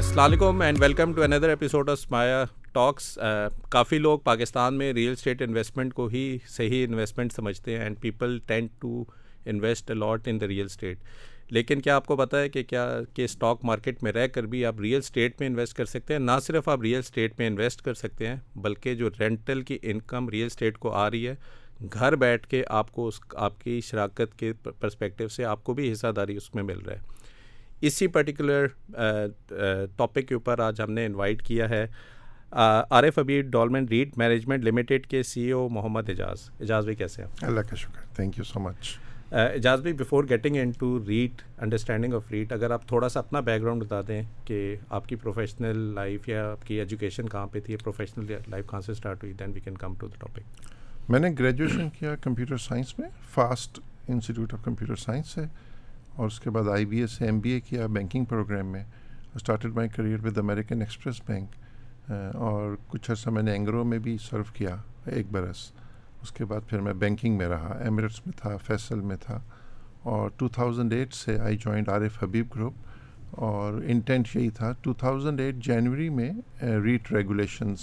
السلام علیکم and welcome to another episode Maya talks کافی لوگ پاکستان میں ریئل اسٹیٹ انویسٹمنٹ کو ہی صحیح انویسٹمنٹ سمجھتے ہیں and people tend to invest a lot in the real estate لیکن کیا آپ کو پتا ہے کہ کیا کہ اسٹاک مارکیٹ میں رہ کر بھی آپ ریئل اسٹیٹ میں انویسٹ کر سکتے ہیں نہ صرف آپ ریئل اسٹیٹ میں انویسٹ کر سکتے ہیں بلکہ جو رینٹل کی انکم ریئل اسٹیٹ کو آ رہی ہے گھر بیٹھ کے آپ کو اس آپ کی شراکت کے پرسپیکٹیو سے آپ کو بھی حصہ داری اس میں مل رہا ہے اسی پرٹیکولر ٹاپک کے اوپر آج ہم نے انوائٹ کیا ہے ایف ابیر ڈالمنٹ ریٹ مینجمنٹ لمیٹیڈ کے سی او e محمد اعجاز اعجاز بھائی کیسے ہیں اللہ کا شکر تھینک یو سو مچ اعجاز بھائی before getting into REIT understanding of REIT اگر آپ تھوڑا سا اپنا بیک گراؤنڈ بتا دیں کہ آپ کی پروفیشنل لائف یا آپ کی ایجوکیشن کہاں پہ تھی پروفیشنل لائف کہاں سے اسٹارٹ ہوئی then we can come to the topic میں نے گریجویشن کیا کمپیوٹر سائنس میں FAST institute of computer science سے اور اس کے بعد آئی بی اے سے ایم بی اے کیا بینکنگ پروگرام میں started my career with American Express bank اور کچھ عرصہ میں نے اینگرو میں بھی سرو کیا ایک برس اس کے بعد پھر میں بینکنگ میں رہا ایمرٹس میں تھا فیصل میں تھا اور ٹو تھاؤزنڈ ایٹ سے I joined Arif Habib group اور انٹینٹ یہی تھا ٹو تھاؤزنڈ ایٹ جنوری میں ریٹ ریگولیشنس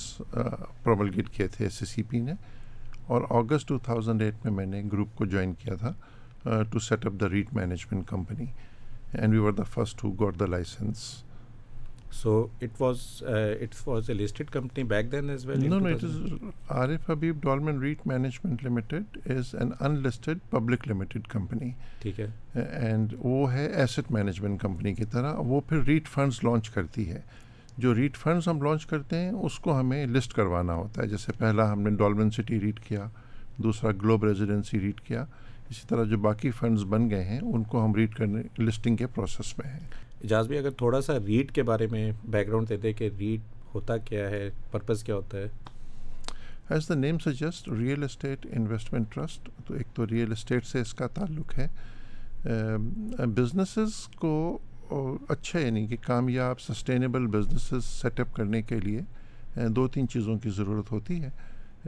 پروملگیٹ کیے تھے ایس سی سی پی نے اور اگست ٹو تھاؤزنڈ ایٹ میں میں نے گروپ کو جوائن کیا تھا to set up the REIT management company and we are the first who got the licence so it was it was a listed company back then as well now now it is Arif Habib Dolmen REIT management limited is an unlisted public limited company ٹھیک ہے and وہ ہے asset management company کی طرح وہ پھر rate funds launch کرتی ہے جو ریٹ فنڈز ہم لانچ کرتے ہیں اس کو ہمیں لسٹ کروانا ہوتا ہے جیسے پہلا ہم نے ڈالمن سٹی ریٹ کیا دوسرا گلوب ریزیڈنسی ریٹ کیا اسی طرح جو باقی فنڈز بن گئے ہیں ان کو ہم ریڈ کرنے لسٹنگ کے پروسیس میں ہیں اجاز بھی اگر تھوڑا سا کے بارے میں بیک گراؤنڈ دیتے کہ ہوتا ہوتا کیا کیا ہے ہے purpose as the name suggest real estate investment trust تو ایک تو ریئل اسٹیٹ سے اس کا تعلق ہے بزنسز کو اچھا یعنی کہ کامیاب سسٹینیبل بزنسز سیٹ اپ کرنے کے لیے دو تین چیزوں کی ضرورت ہوتی ہے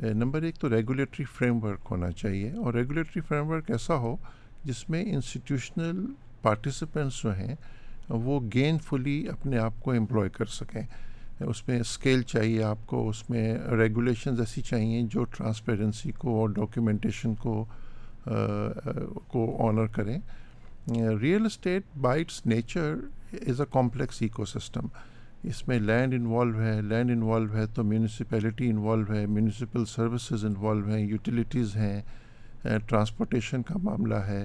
نمبر ایک تو ریگولیٹری فریم ورک ہونا چاہیے اور ریگولیٹری فریم ورک ایسا ہو جس میں انسٹیٹیوشنل پارٹیسپینٹس جو ہیں وہ گین فلی اپنے آپ کو امپلوائے کر سکیں اس میں اسکیل چاہیے آپ کو اس میں ریگولیشنز ایسی چاہیے جو ٹرانسپیرنسی کو اور ڈاکیومنٹیشن کو کو آنر کریں real estate it's nature is a complex ecosystem اس میں لینڈ انوالو ہے لینڈ انوالو ہے تو میونسپیلٹی انوالو ہے میونسپل سروسز انوالو ہیں یوٹیلیٹیز ہیں ٹرانسپورٹیشن eh, کا معاملہ ہے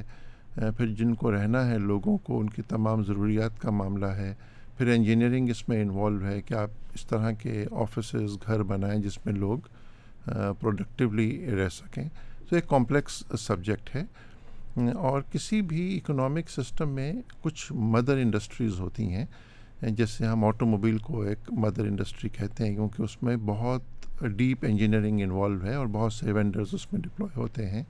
eh, پھر جن کو رہنا ہے لوگوں کو ان کی تمام ضروریات کا معاملہ ہے پھر انجینئرنگ اس میں انوالو ہے کہ آپ اس طرح کے آفیسز گھر بنائیں جس میں لوگ پروڈکٹیولی eh, رہ سکیں تو ایک کمپلیکس سبجیکٹ ہے اور کسی بھی اکنامک سسٹم میں کچھ مدر انڈسٹریز ہوتی ہیں جیسے ہم آٹو موبائل کو ایک مدر انڈسٹری کہتے ہیں کیونکہ اس میں بہت ڈیپ انجینئرنگ انوالو ہے اور بہت سے وینڈرز اس میں ڈپلوائے ہوتے ہیں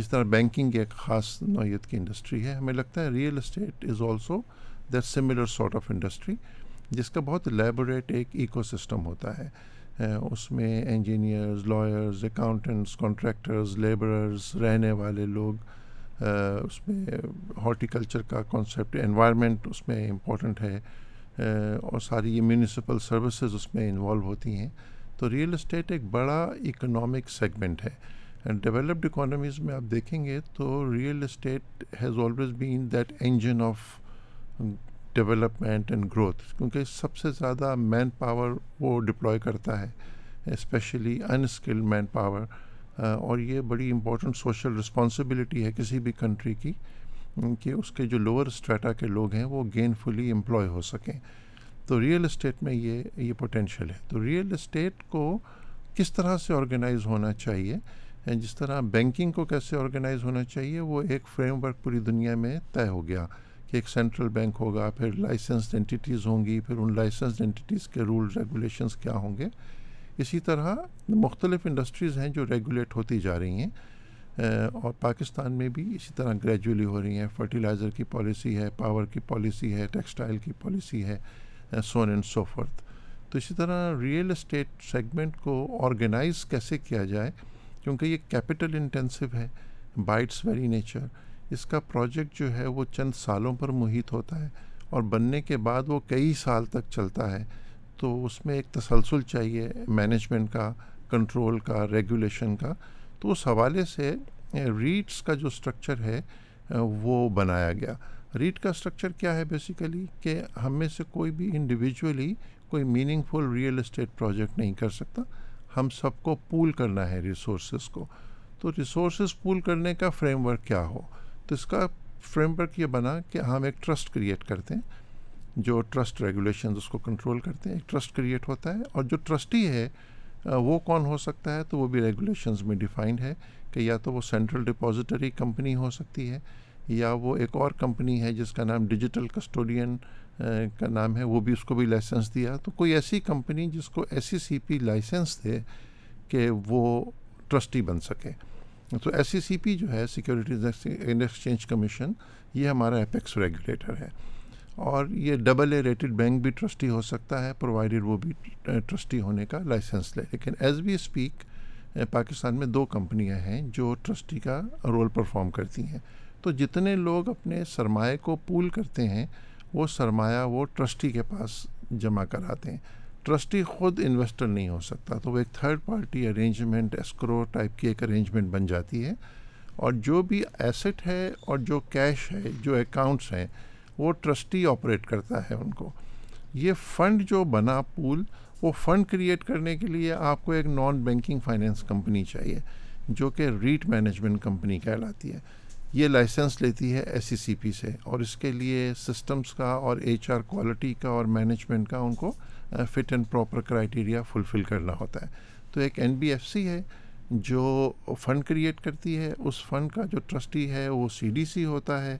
اس طرح بینکنگ ایک خاص نوعیت کی انڈسٹری ہے ہمیں لگتا ہے real estate is also that similar sort of industry جس کا بہت لیبوریٹ ایک ایکو سسٹم ہوتا ہے اس میں engineers lawyers accountants contractors labourers رہنے والے لوگ اس میں ہارٹیکلچر کا کانسیپٹ انوائرمنٹ اس میں امپورٹنٹ ہے اور ساری یہ میونسپل سروسز اس میں انوالو ہوتی ہیں تو ریئل اسٹیٹ ایک بڑا اکنامک سیگمنٹ ہے ڈیولپڈ اکانومیز میں آپ دیکھیں گے تو real estate has always been that engine of development and growth کیونکہ سب سے زیادہ مین پاور وہ ڈپلوائے کرتا ہے اسپیشلی انسکلڈ مین پاور اور یہ بڑی امپورٹنٹ سوشل رسپانسبلٹی ہے کسی بھی کنٹری کی کہ اس کے جو لوور اسٹریٹا کے لوگ ہیں وہ گین فلی امپلائے ہو سکیں تو ریئل اسٹیٹ میں یہ یہ پوٹینشیل ہے تو ریئل اسٹیٹ کو کس طرح سے آرگنائز ہونا چاہیے جس طرح بینکنگ کو کیسے آرگنائز ہونا چاہیے وہ ایک فریم ورک پوری دنیا میں طے ہو گیا کہ ایک سینٹرل بینک ہوگا پھر لائسنسڈ اینٹیز ہوں گی پھر ان لائسنسڈ اینٹیز کے رول ریگولیشنز کیا ہوں گے اسی طرح مختلف انڈسٹریز ہیں جو ریگولیٹ ہوتی جا رہی ہیں اور پاکستان میں بھی اسی طرح گریجولی ہو رہی ہیں فرٹیلائزر کی پالیسی ہے پاور کی پالیسی ہے ٹیکسٹائل کی پالیسی ہے سون اینڈ سو فرتھ تو اسی طرح ریئل اسٹیٹ سیگمنٹ کو آرگنائز کیسے کیا جائے کیونکہ یہ کیپٹل انٹینسو ہے بائٹس ویری نیچر اس کا پروجیکٹ جو ہے وہ چند سالوں پر محیط ہوتا ہے اور بننے کے بعد وہ کئی سال تک چلتا ہے تو اس میں ایک تسلسل چاہیے مینجمنٹ کا کنٹرول کا ریگولیشن کا تو اس حوالے سے ریٹس کا جو اسٹرکچر ہے وہ بنایا گیا ریٹ کا اسٹرکچر کیا ہے بیسیکلی کہ ہم میں سے کوئی بھی انڈیویجولی کوئی meaningful real estate project نہیں کر سکتا ہم سب کو پول کرنا ہے ریسورسز کو تو ریسورسز پول کرنے کا فریم ورک کیا ہو تو اس کا فریم ورک یہ بنا کہ ہم ایک ٹرسٹ کریٹ کرتے ہیں جو ٹرسٹ ریگولیشنز اس کو کنٹرول کرتے ہیں ایک ٹرسٹ کریٹ ہوتا ہے اور جو ٹرسٹی ہے وہ کون ہو سکتا ہے تو وہ بھی ریگولیشنز میں ڈیفائنڈ ہے کہ یا تو وہ سینٹرل ڈپازیٹری کمپنی ہو سکتی ہے یا وہ ایک اور کمپنی ہے جس کا نام ڈیجیٹل کسٹوڈین کا نام ہے وہ بھی اس کو بھی لائسنس دیا تو کوئی ایسی کمپنی جس کو ایس سی سی پی لائسنس دے کہ وہ ٹرسٹی بن سکے تو ایس سی سی پی جو ہے سیکیورٹیز اینڈ ایکسچینج کمیشن یہ ہمارا اپیکس ریگولیٹر ہے اور یہ ڈبل اے ریٹڈ بینک بھی ٹرسٹی ہو سکتا ہے پرووائڈیڈ وہ بھی ٹرسٹی ہونے کا لائسنس لے لیکن ایز بی اسپیک پاکستان میں دو کمپنیاں ہیں جو ٹرسٹی کا رول پرفارم کرتی ہیں تو جتنے لوگ اپنے سرمایہ کو پول کرتے ہیں وہ سرمایہ وہ ٹرسٹی کے پاس جمع کراتے ہیں ٹرسٹی خود انویسٹر نہیں ہو سکتا تو وہ ایک third party arrangement escrow type کی ایک ارینجمنٹ بن جاتی ہے اور جو بھی ایسٹ ہے اور جو کیش ہے جو اکاؤنٹس ہیں وہ ٹرسٹی آپریٹ کرتا ہے ان کو یہ فنڈ جو بنا پول وہ فنڈ کریٹ کرنے کے لیے آپ کو ایک نان بینکنگ فائنینس کمپنی چاہیے جو کہ ریٹ مینجمنٹ کمپنی کہلاتی ہے یہ لائسنس لیتی ہے ایس سی سی پی سے اور اس کے لیے سسٹمس کا اور ایچ آر کوالٹی کا اور مینجمنٹ کا ان کو fit and proper criteria fulfil کرنا ہوتا ہے تو ایک این بی ایف سی ہے جو فنڈ کریٹ کرتی ہے اس فنڈ کا جو ٹرسٹی ہے وہ سی ڈی سی ہوتا ہے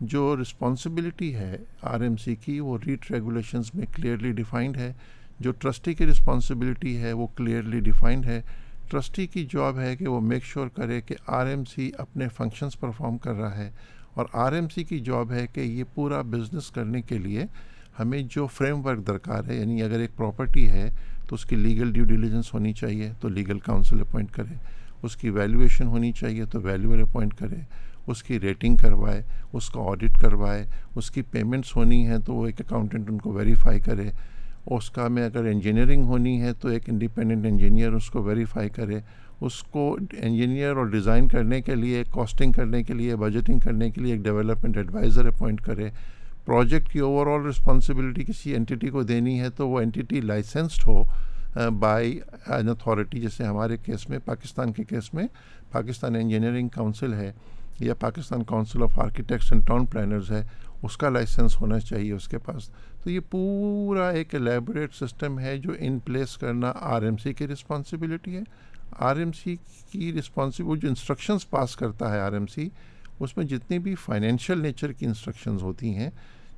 جو رسپانسبلٹی ہے آر ایم سی کی وہ ریٹ ریگولیشنز میں کلیئرلی ڈیفائنڈ ہے جو ٹرسٹی کی رسپانسبلٹی ہے وہ کلیئرلی ڈیفائنڈ ہے ٹرسٹی کی جاب ہے کہ وہ میک sure کرے کہ آر ایم سی اپنے فنکشنز پرفارم کر رہا ہے اور آر ایم سی کی جاب ہے کہ یہ پورا بزنس کرنے کے لیے ہمیں جو فریم ورک درکار ہے یعنی اگر ایک پراپرٹی ہے تو اس کی لیگل ڈیو ڈیلیجنس ہونی چاہیے تو لیگل کاؤنسل اپوائنٹ کرے اس کی ویلیویشن ہونی چاہیے تو ویلیور اپوائنٹ کرے اس کی ریٹنگ کروائے اس کا آڈٹ کروائے اس کی پیمنٹس ہونی ہیں تو وہ ایک اکاؤنٹنٹ ان کو ویریفائی کرے اس کا میں اگر انجینئرنگ ہونی ہے تو ایک انڈیپینڈنٹ انجینئر اس کو ویریفائی کرے اس کو انجینئر اور ڈیزائن کرنے کے لیے کاسٹنگ کرنے کے لیے بجٹنگ کرنے کے لیے ایک ڈیولپمنٹ ایڈوائزر اپوائنٹ کرے پروجیکٹ کی اوور آل رسپانسبلٹی کسی این کو دینی ہے تو وہ این لائسنسڈ ہو بائی این اتھارٹی جیسے ہمارے کیس میں پاکستان کے کیس میں پاکستان انجینئرنگ کاؤنسل ہے یا Pakistan council of architects and town planners ہے اس کا لائسنس ہونا چاہیے اس کے پاس تو یہ پورا ایک الیبوریٹ سسٹم ہے جو ان پلیس کرنا آر ایم سی کی رسپانسبلٹی ہے آر ایم سی کی رسپانسب جو انسٹرکشنز پاس کرتا ہے آر ایم سی اس میں جتنی بھی فائنینشیل نیچر کی انسٹرکشنز ہوتی ہیں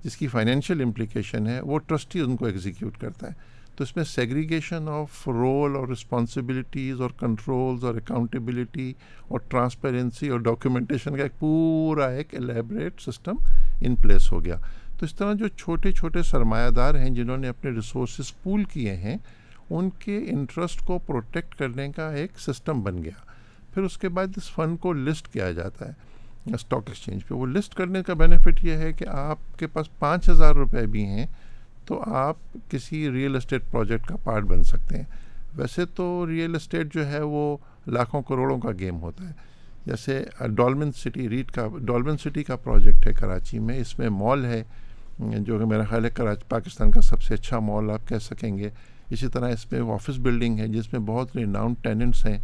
جس کی فائنینشیل امپلیکیشن ہے وہ ٹرسٹی ان کو ایگزیکیوٹ کرتا ہے تو اس میں سیگریگیشن آف رول اور رسپانسبلٹیز اور کنٹرولز اور اکاؤنٹیبلٹی اور ٹرانسپیرنسی اور ڈاکیومنٹیشن کا ایک پورا ایک الیبریٹ سسٹم ان پلیس ہو گیا تو اس طرح جو چھوٹے چھوٹے سرمایہ دار ہیں جنہوں نے اپنے ریسورسز پول کیے ہیں ان کے انٹرسٹ کو پروٹیکٹ کرنے کا ایک سسٹم بن گیا پھر اس کے بعد اس فنڈ کو لسٹ کیا جاتا ہے اسٹاک ایکسچینج پہ وہ لسٹ کرنے کا بینیفٹ یہ ہے کہ آپ کے پاس پانچ ہزار روپے بھی ہیں تو آپ کسی ریئل اسٹیٹ پروجیکٹ کا پارٹ بن سکتے ہیں ویسے تو ریئل اسٹیٹ جو ہے وہ لاکھوں کروڑوں کا گیم ہوتا ہے جیسے ڈولمن سٹی ریٹ کا ڈولمن سٹی کا پروجیکٹ ہے کراچی میں اس میں مال ہے جو کہ میرا خیال ہے کراچی پاکستان کا سب سے اچھا مال آپ کہہ سکیں گے اسی طرح اس میں آفس بلڈنگ ہے جس میں بہت ریناؤن ٹیننٹس ہیں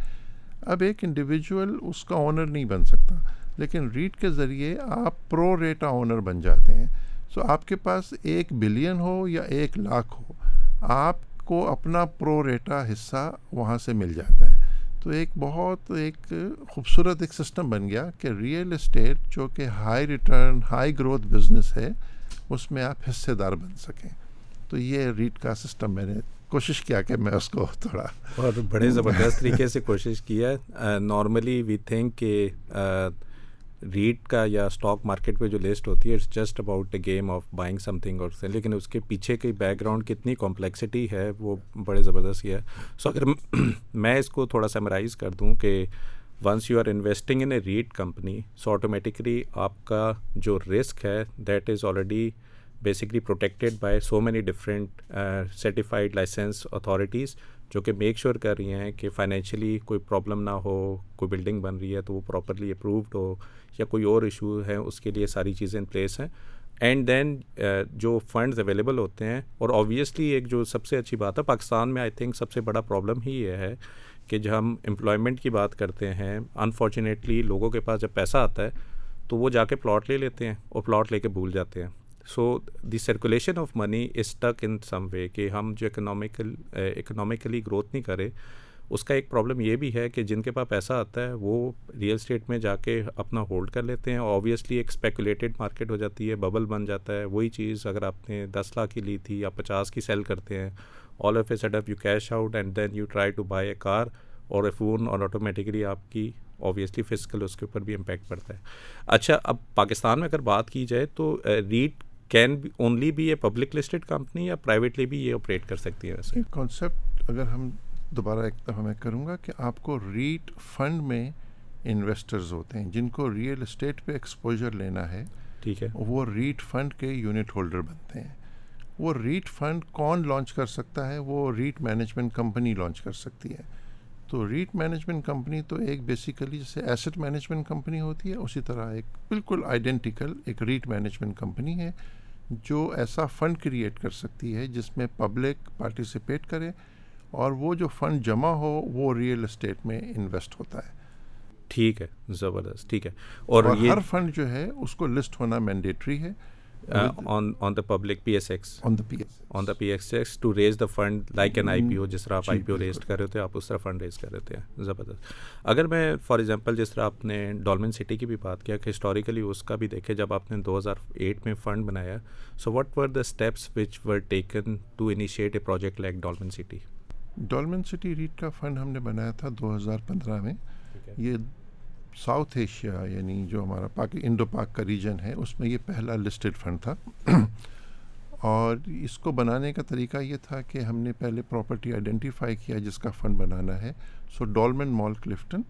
اب ایک انڈیویجول اس کا آنر نہیں بن سکتا لیکن ریٹ کے ذریعے آپ پرو ریٹا آنر بن جاتے ہیں سو آپ کے پاس ایک بلین ہو یا ایک لاکھ ہو آپ کو اپنا پرو ریٹا حصہ وہاں سے مل جاتا ہے تو ایک بہت ایک خوبصورت ایک سسٹم بن گیا کہ ریئل اسٹیٹ جو کہ high return high growth business ہے اس میں آپ حصے دار بن سکیں تو یہ ریٹ کا سسٹم میں نے کوشش کیا کہ میں اس کو تھوڑا اور بڑے زبردست طریقے سے کوشش کیا نارملی وی تھنک کہ ریٹ کا یا اسٹاک مارکیٹ پہ جو لسٹ ہوتی ہے it's just about a game of buying something اور لیکن اس کے پیچھے کی بیک گراؤنڈ کتنی کمپلیکسٹی ہے وہ بڑے زبردست ہی ہے سو اگر میں اس کو تھوڑا سمرائز کر دوں کہ once you are investing in a REIT company so automatically آپ کا جو رسک ہے that is already basically protected by so many different certified licence authorities جو کہ میک شیور کر رہی ہیں کہ فائنینشیلی کوئی پرابلم نہ ہو کوئی بلڈنگ بن رہی ہے تو وہ پراپرلی اپرووڈ ہو یا کوئی اور ایشو ہے اس کے لیے ساری چیزیں ان پلیس ہیں اینڈ دین uh, جو فنڈز اویلیبل ہوتے ہیں اور آبویسلی ایک جو سب سے اچھی بات ہے پاکستان میں آئی تھنک سب سے بڑا پرابلم ہی یہ ہے کہ جب ہم امپلائمنٹ کی بات کرتے ہیں انفارچونیٹلی لوگوں کے پاس جب پیسہ آتا ہے تو وہ جا کے پلاٹ لے لیتے ہیں اور پلاٹ لے کے بھول جاتے ہیں سو دی سرکولیشن آف منی از ٹک ان سم وے کہ ہم جو اکنامیکل اکنامیکلی گروتھ نہیں کرے اس کا ایک پرابلم یہ بھی ہے کہ جن کے پاس پیسہ آتا ہے وہ ریئل اسٹیٹ میں جا کے اپنا ہولڈ کر لیتے ہیں اوبویسلی ایک اسپیکولیٹڈ مارکیٹ ہو جاتی ہے ببل بن جاتا ہے وہی چیز اگر آپ نے دس لاکھ کی لی تھی یا پچاس کی سیل کرتے ہیں all of a set up you cash out and then you try to buy a car اور اے فون اور آٹومیٹکلی آپ کی اوبویسلی فزیکل اس کے اوپر بھی امپیکٹ پڑتا ہے اچھا اب پاکستان میں اگر بات کی جائے تو ریٹ eh, کین اونلی بھی یہ آپریٹ کر سکتی ہے کانسیپٹ اگر ہم دوبارہ ایک دفعہ میں کروں گا کہ آپ کو ریٹ فنڈ میں انویسٹرز ہوتے ہیں جن کو ریئل اسٹیٹ پہ ایکسپوجر لینا ہے ٹھیک ہے وہ ریٹ فنڈ کے یونٹ ہولڈر بنتے ہیں وہ ریٹ فنڈ کون لانچ کر سکتا ہے وہ ریٹ مینجمنٹ کمپنی لانچ کر سکتی ہے تو ریٹ مینجمنٹ کمپنی تو ایک بیسیکلی جیسے ایسٹ مینجمنٹ کمپنی ہوتی ہے اسی طرح ایک بالکل آئیڈینٹیکل ایک ریٹ مینجمنٹ کمپنی ہے جو ایسا فنڈ کریٹ کر سکتی ہے جس میں پبلک پارٹیسپیٹ کرے اور وہ جو فنڈ جمع ہو وہ ریئل اسٹیٹ میں انویسٹ ہوتا ہے ٹھیک ہے زبردست ٹھیک ہے اور ہر فنڈ جو ہے اس کو لسٹ ہونا مینڈیٹری ہے public P S X on the P S X to raise the fund like an I P O جس طرح آپ آئی پی او ریز کر رہے ہوتے ہیں آپ اس طرح فنڈ ریز کر رہے ہیں زبردست اگر میں فار ایگزامپل جس طرح آپ نے ڈالمن سٹی کی بھی بات کیا کہ ہسٹوریکلی اس کا بھی دیکھے جب آپ نے دو ہزار ایٹ میں فنڈ بنایا so what were the steps which were taken to initiate a project like Dolmen city Dolmen city REIT کا فنڈ ہم نے بنایا تھا دو ہزار پندرہ میں یہ ساؤتھ ایشیا یعنی جو ہمارا پاک انڈو پاک کا ریجن ہے اس میں یہ پہلا لسٹڈ فنڈ تھا اور اس کو بنانے کا طریقہ یہ تھا کہ ہم نے پہلے پراپرٹی آئیڈینٹیفائی کیا جس کا فنڈ بنانا ہے سو ڈالمن مال کلفٹن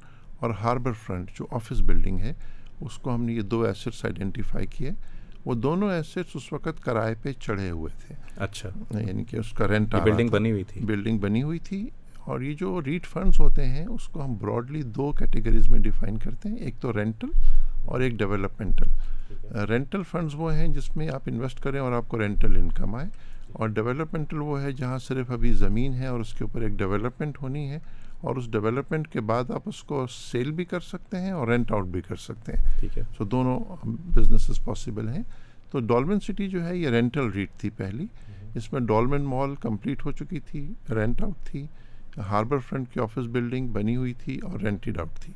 اور ہاربر فرنٹ جو آفس بلڈنگ ہے اس کو ہم نے یہ دو ایسیٹس آئیڈینٹیفائی کیے وہ دونوں ایسیٹس اس وقت کرائے پہ چڑھے ہوئے تھے اچھا یعنی کہ اس کا رینٹ بلڈنگ بنی ہوئی تھی بلڈنگ بنی ہوئی تھی اور یہ جو ریٹ فنڈز ہوتے ہیں اس کو ہم براڈلی دو کیٹیگریز میں ڈیفائن کرتے ہیں ایک تو رینٹل اور ایک ڈیولپمنٹل رینٹل فنڈز وہ ہیں جس میں آپ انویسٹ کریں اور آپ کو رینٹل انکم آئے اور ڈیولپمنٹل وہ ہے جہاں صرف ابھی زمین ہے اور اس کے اوپر ایک ڈیولپمنٹ ہونی ہے اور اس ڈیولپمنٹ کے بعد آپ اس کو سیل بھی کر سکتے ہیں اور رینٹ آؤٹ بھی کر سکتے ہیں ٹھیک ہے سو دونوں بزنسز پاسبل ہیں تو ڈالمن سٹی جو ہے یہ رینٹل ریٹ تھی پہلی اس میں ڈالمن مال کمپلیٹ ہو چکی تھی رینٹ آؤٹ تھی ہاربر فرنٹ کی آفس بلڈنگ بنی ہوئی تھی اور رینٹڈ آؤٹ تھی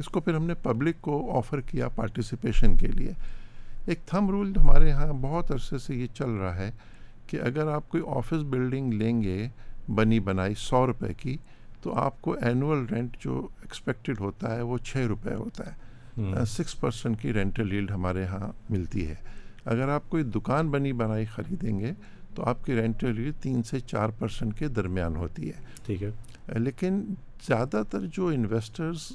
اس کو پھر ہم نے پبلک کو آفر کیا پارٹیسپیشن کے لیے ایک تھم رول ہمارے ہاں بہت عرصے سے یہ چل رہا ہے کہ اگر آپ کوئی آفس بلڈنگ لیں گے بنی بنائی سو روپے کی تو آپ کو اینول رینٹ جو ایکسپیکٹڈ ہوتا ہے وہ چھ روپے ہوتا ہے سکس پرسنٹ کی رینٹل ہیلڈ ہمارے ہاں ملتی ہے اگر آپ کوئی دکان بنی بنائی خریدیں گے تو آپ کی ویلیو تین سے چار پرسنٹ کے درمیان ہوتی ہے ٹھیک ہے لیکن زیادہ تر جو انویسٹرز